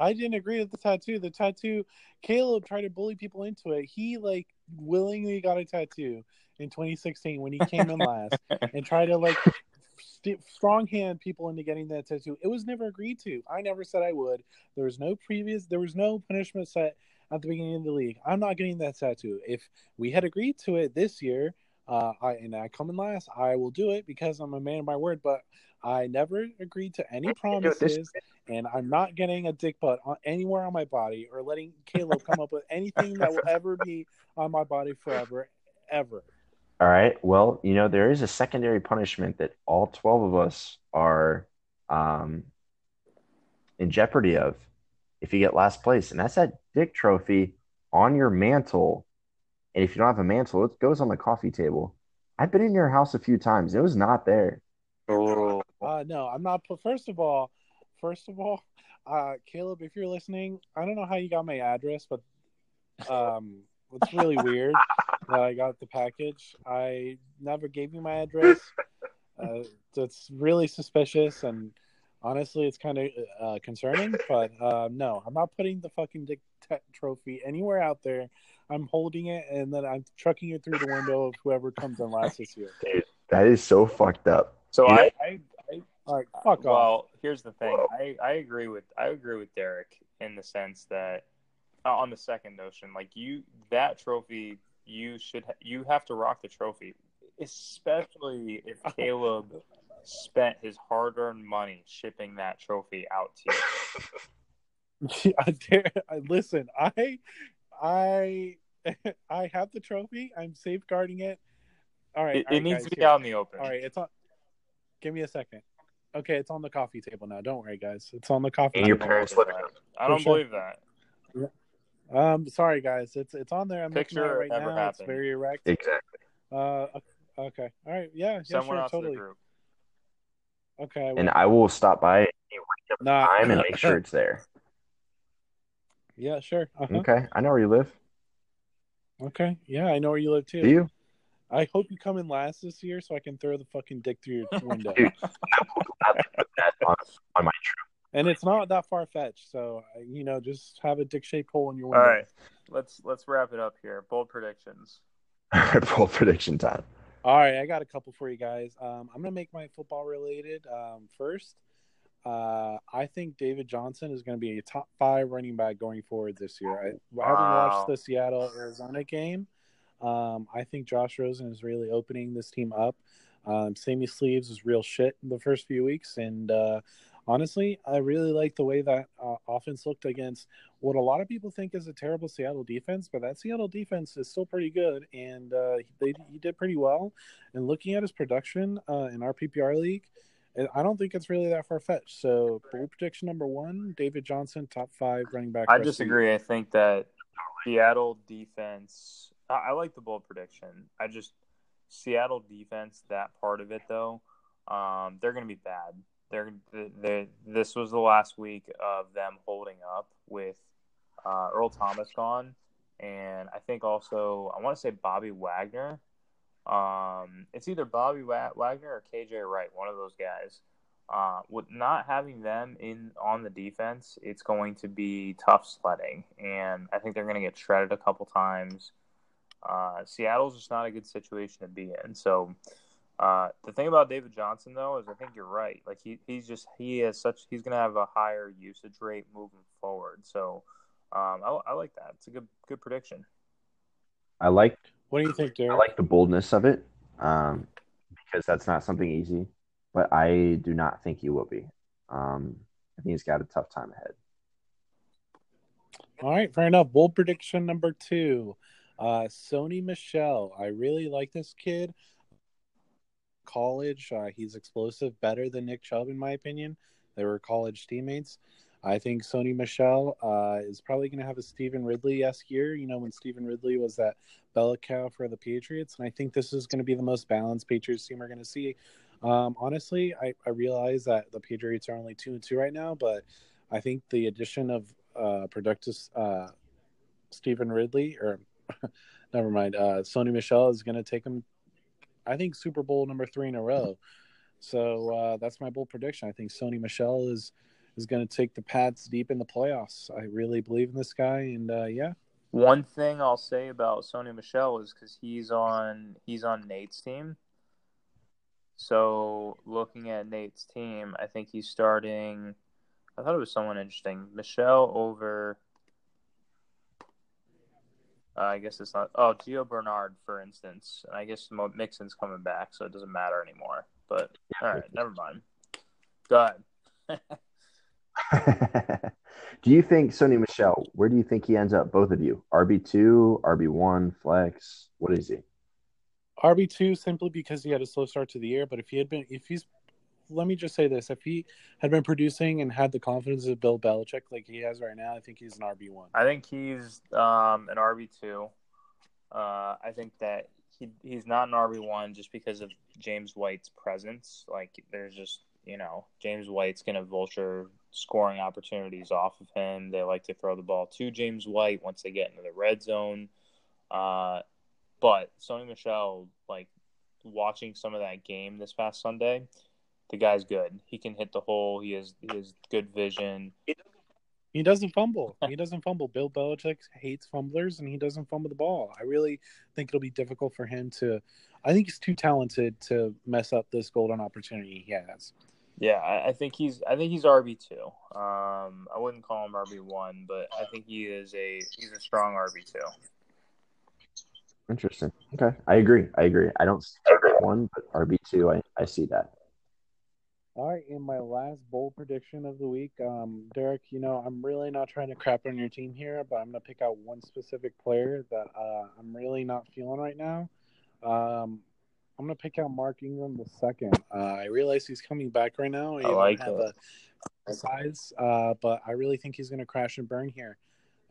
I didn't agree with the tattoo. The tattoo, Caleb tried to bully people into it. He like willingly got a tattoo in 2016 when he came in last and tried to like st- strong hand people into getting that tattoo. It was never agreed to. I never said I would. There was no previous. There was no punishment set at the beginning of the league. I'm not getting that tattoo. If we had agreed to it this year, uh, I and I come in last, I will do it because I'm a man of my word. But I never agreed to any do this promises and I'm not getting a dick butt on anywhere on my body or letting Caleb come up with anything that will ever be on my body forever, ever. All right. Well, you know, there is a secondary punishment that all 12 of us are um, in jeopardy of if you get last place, and that's that dick trophy on your mantle. And if you don't have a mantle, it goes on the coffee table. I've been in your house a few times. It was not there. Oh, Uh, no, I'm not. First of all, first of all, uh, Caleb, if you're listening, I don't know how you got my address, but um, it's really weird that I got the package. I never gave you my address. Uh, that's really suspicious, and honestly, it's kind of uh, concerning. But uh, no, I'm not putting the fucking dick t- trophy anywhere out there. I'm holding it, and then I'm trucking it through the window of whoever comes in last this year. That is so fucked up. So You I, I, I All right, fuck off. well, here's the thing. I, I agree with I agree with Derek in the sense that uh, on the second notion, like you that trophy, you should ha- you have to rock the trophy, especially if Caleb spent his hard-earned money shipping that trophy out to you. I dare, I, listen, I, I, I have the trophy. I'm safeguarding it. All right, It, all right, it needs guys, to be here. out in the open. All right, it's on. Give me a second. Okay, it's on the coffee table now. Don't worry, guys. It's on the coffee And your table. parents living that. I don't sure. believe that. Um, sorry, guys. It's it's on there. I'm Picture looking at it it right never now. It's very erect. Exactly. Uh, okay. All right. Yeah. Yeah. Someone sure. else in Totally. the group. Okay. I will. And I will stop by Nah. time and make sure it's there. yeah. Sure. Uh-huh. Okay. I know where you live. Okay. Yeah, I know where you live too. Do you? I hope you come in last this year so I can throw the fucking dick through your window. Dude. I'll put that on, on my and it's not that far fetched, so you know, just have a dick shaped hole in your window. right, let's let's wrap it up here. Bold predictions. full prediction time. All right, I got a couple for you guys. Um, I'm gonna make my football related um, first. Uh, I think David Johnson is going to be a top five running back going forward this year. I, Having Wow. watched the Seattle Arizona game, um, I think Josh Rosen is really opening this team up. Um, Sammy Sleeves was real shit in the first few weeks, and uh, honestly, I really like the way that uh, offense looked against what a lot of people think is a terrible Seattle defense, but that Seattle defense is still pretty good, and uh, they, he did pretty well. And looking at his production uh, in our PPR league, I- don't think it's really that far fetched. So, bold prediction number one: David Johnson, top five running back. I rest of the year. disagree. I think that Seattle defense. I, like the bold prediction. I just Seattle defense. That part of it, though, um, they're going to be bad. They're, they this was the last week of them holding up with uh, Earl Thomas gone, and I think also I want to say Bobby Wagner. Um, it's either Bobby Wa- Wagner or KJ Wright, one of those guys. uh, with not having them in on the defense, it's going to be tough sledding, and I think they're going to get shredded a couple times. Uh, Seattle's just not a good situation to be in. So uh, the thing about David Johnson though is I think you're right. Like he he's just he has such he's going to have a higher usage rate moving forward. So um, I, I like that. It's a good good prediction. I like What do you think, I like the boldness of it um, because that's not something easy. But I do not think he will be. Um, I think he's got a tough time ahead. All right, fair enough. Bold prediction number two. Uh, Sony Michel. I really like this kid. College, uh, he's explosive, better than Nick Chubb, in my opinion. They were college teammates. I think Sony Michel uh, is probably going to have a Stevan Ridley esque year. You know, when Stevan Ridley was that bell cow for the Patriots, and I think this is going to be the most balanced Patriots team we're going to see. Um, honestly, I, I realize that the Patriots are only two and two right now, but I think the addition of uh, productive uh, Stevan Ridley, or never mind, uh, Sony Michel is going to take him. I think Super Bowl number three in a row. So uh, that's my bold prediction. I think Sony Michel is is going to take the Pats deep in the playoffs. I really believe in this guy, and uh, yeah, One thing I'll say about Sony Michel is because he's on he's on Nate's team. So looking at Nate's team, I think he's starting. I thought it was someone interesting. Michel over. Uh, I guess it's not. Oh, Gio Bernard, for instance. And I guess Mo- Mixon's coming back, so it doesn't matter anymore. But all right, never mind. Go ahead. do you think Sony Michel? Where do you think he ends up? Both of you, RB two, RB one, flex. What is he? RB two simply because he had a slow start to the year. But if he had been, if he's, let me just say this: if he had been producing and had the confidence of Bill Belichick like he has right now, I think he's an RB one. I think he's um, an RB two. Uh, I think that he he's not an RB one just because of James White's presence. Like there's just you know James White's gonna vulture scoring opportunities off of him. They like to throw the ball to James White once they get into the red zone. Uh, but Sony Michel, like watching some of that game this past Sunday, the guy's good. He can hit the hole. He has he has good vision. He doesn't fumble. He doesn't fumble. Bill Belichick hates fumblers, and he doesn't fumble the ball. I really think it'll be difficult for him to. I think he's too talented to mess up this golden opportunity he has. Yeah, I, I think he's I think he's RB two. Um, I wouldn't call him RB one, but I think he is a he's a strong RB two. Interesting. Okay, I agree. I agree. I don't see RB one, but RB two. I I see that. All right, in my last bold prediction of the week, um, Derek, you know, I'm really not trying to crap on your team here, but I'm going to pick out one specific player that uh, I'm really not feeling right now. Um, I'm going to pick out Mark Ingram the second. Uh, I realize he's coming back right now. He I like have a size, uh, but I really think he's going to crash and burn here.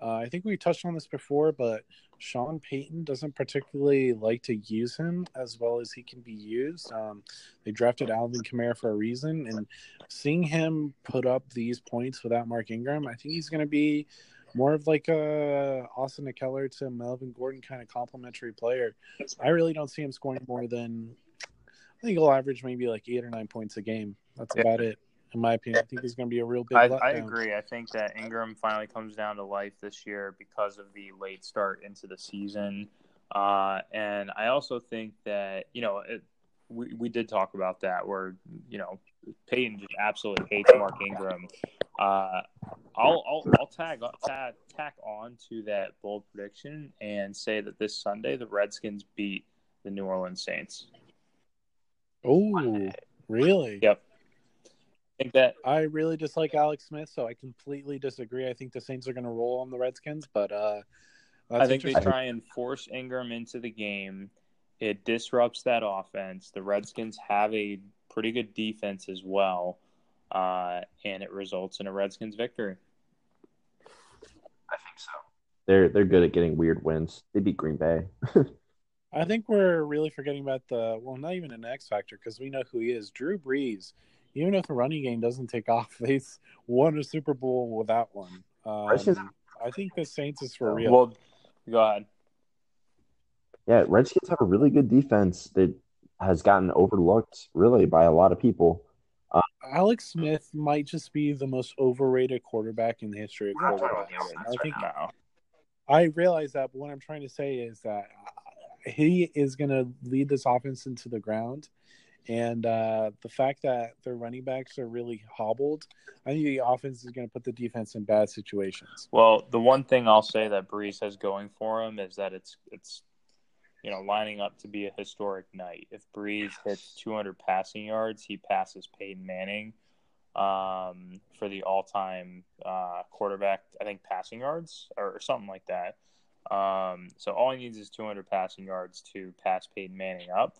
Uh, I think we touched on this before, but Sean Payton doesn't particularly like to use him as well as he can be used. Um, they drafted Alvin Kamara for a reason, and seeing him put up these points without Mark Ingram, I think he's going to be more of like a Austin Ekeler to Melvin Gordon kind of complementary player. I really don't see him scoring more than I think he'll average maybe like eight or nine points a game. That's Yeah. about it, in my opinion. I think he's going to be a real big. I. I agree. I think that Ingram finally comes down to life this year because of the late start into the season. Uh, and I also think that, you know, it, we, we did talk about that where, you know, Payton just absolutely hates Mark Ingram. Uh, I'll, I'll, I'll tag, tag, tack on to that bold prediction and say that this Sunday the Redskins beat the New Orleans Saints. Oh, really? Yep. I think that I really dislike Alex Smith, so I completely disagree. I think the Saints are going to roll on the Redskins, but uh, that's I think they try and force Ingram into the game. It disrupts that offense. The Redskins have a pretty good defense as well, uh, and it results in a Redskins victory. I think so. They're they're good at getting weird wins. They beat Green Bay. I think we're really forgetting about the well, not even an X factor because we know who he is. Drew Brees. Even if the running game doesn't take off, they've won a Super Bowl without one. Um, I think the Saints is for real. Well, go ahead. Yeah, Redskins have a really good defense that has gotten overlooked really by a lot of people. Alex Smith might just be the most overrated quarterback in the history of We're not talking quarterbacks. I think right I realize that, but what I'm trying to say is that uh, he is going to lead this offense into the ground, and uh, the fact that their running backs are really hobbled, I think the offense is going to put the defense in bad situations. Well, the one thing I'll say that Brees has going for him is that it's it's you know lining up to be a historic night. If Brees hits 200 passing yards, he passes Peyton Manning um, for the all-time uh, quarterback. I think passing yards or, or something like that. Um, so all he needs is 200 passing yards to pass Peyton Manning up.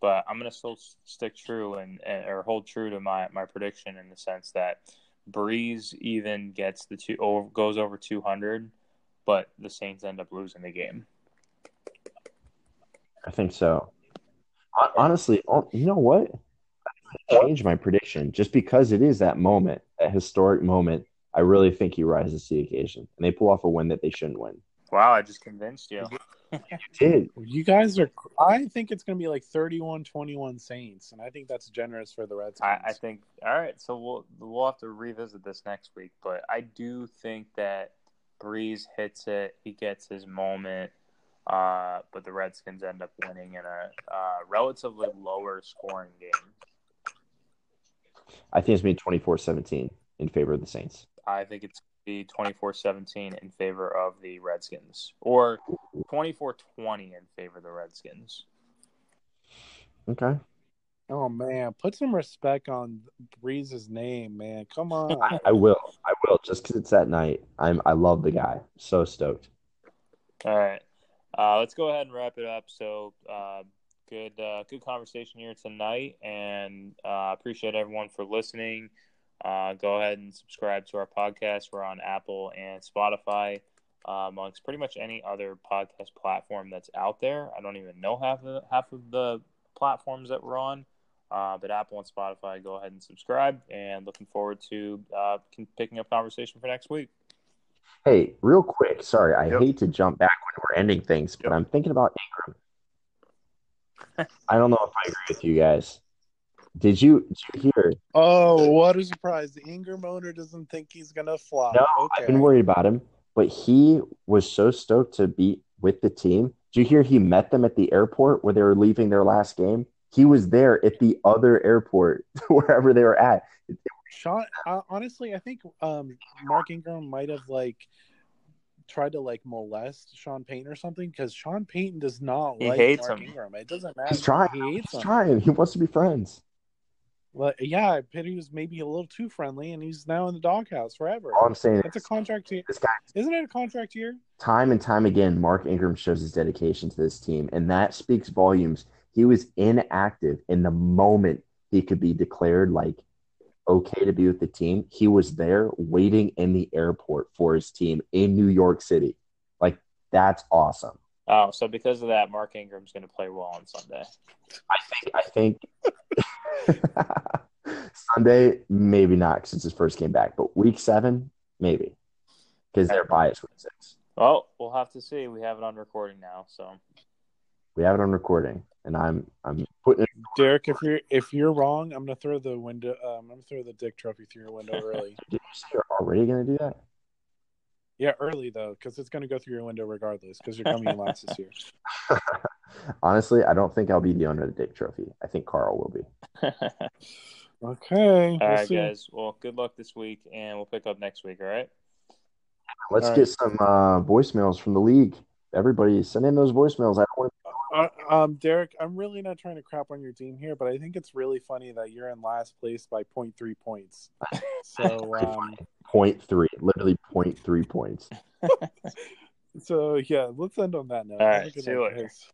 But I'm gonna still stick true and, and or hold true to my my prediction in the sense that Brees even gets the two over, goes over 200, but the Saints end up losing the game. I think so. Honestly, oh, you know what? I changed my prediction just because it is that moment, that historic moment. I really think he rises to the occasion, and they pull off a win that they shouldn't win. Wow, I just convinced you. You did. You guys are, I think it's going to be like 31 21 Saints, and I think that's generous for the Redskins. I, I think. All right, so we'll we'll have to revisit this next week, but I do think that Brees hits it. He gets his moment, uh, but the Redskins end up winning in a uh, relatively lower scoring game. I think it's made 24-17 in favor of the Saints. I think it's be 24-17 in favor of the Redskins, or 24-20 in favor of the Redskins. Okay. oh, man. Put some respect on Brees's name, man. Come on. I, I will. I will. Just because it's that night. I'm. I love the guy. So stoked. All right. Uh, let's go ahead and wrap it up. So, uh, good, uh, good conversation here tonight, and uh, appreciate everyone for listening. Uh, go ahead and subscribe to our podcast. We're on Apple and Spotify, uh, amongst pretty much any other podcast platform that's out there. I don't even know half of the, half of the platforms that we're on, uh, but Apple and Spotify. Go ahead and subscribe, and looking forward to uh, picking up conversation for next week. Hey, real quick. Sorry, I Yep. hate to jump back when we're ending things, but Yep. I'm thinking about Ingram. I don't know if I agree with you guys. Did you, did you hear? Oh, what a surprise. The Ingram owner doesn't think he's going to fly. No, okay. I've been worried about him, but he was so stoked to be with the team. Did you hear he met them at the airport where they were leaving their last game? He was there at the other airport, wherever they were at. Sean, uh, honestly, I think um, Mark Ingram might have like tried to like molest Sean Payton or something because Sean Payton does not He like hates Mark him. Ingram. It doesn't matter. He's trying. He hates He's him. trying. He wants to be friends. Well, yeah, I bet he was maybe a little too friendly, and he's now in the doghouse forever. All I'm saying That's a contract year. this guy, Isn't it a contract year? time and time again, Mark Ingram shows his dedication to this team, and that speaks volumes. He was inactive in the moment he could be declared like okay to be with the team. He was there waiting in the airport for his team in New York City. Like that's awesome. Oh, so because of that, Mark Ingram's going to play well on Sunday. I think I think Sunday maybe not because it's his first game back, but week seven maybe because they're biased week six. Well, we'll have to see. We have it on recording now, so We have it on recording, and I'm I'm putting it. Derek, if you're if you're wrong, I'm gonna throw the window. Um, I'm gonna throw the Dick Trophy through your window early. Did you say you're already gonna do that? Yeah, early though, because it's gonna go through your window regardless. Because you're coming in last this year. Honestly, I don't think I'll be the owner of the Dick Trophy. I think Carl will be. Okay. all we'll right, see. guys. Well, good luck this week, and we'll pick up next week. All right. Let's All get some uh, voicemails from the league. Everybody, send in those voicemails. I don't want Uh, um, Derek, I'm really not trying to crap on your team here, but I think it's really funny that you're in last place by 0.3 points. So, um, point three, literally point 0.3 points. so yeah, let's end on that note. All Have a right, good see you later. guys.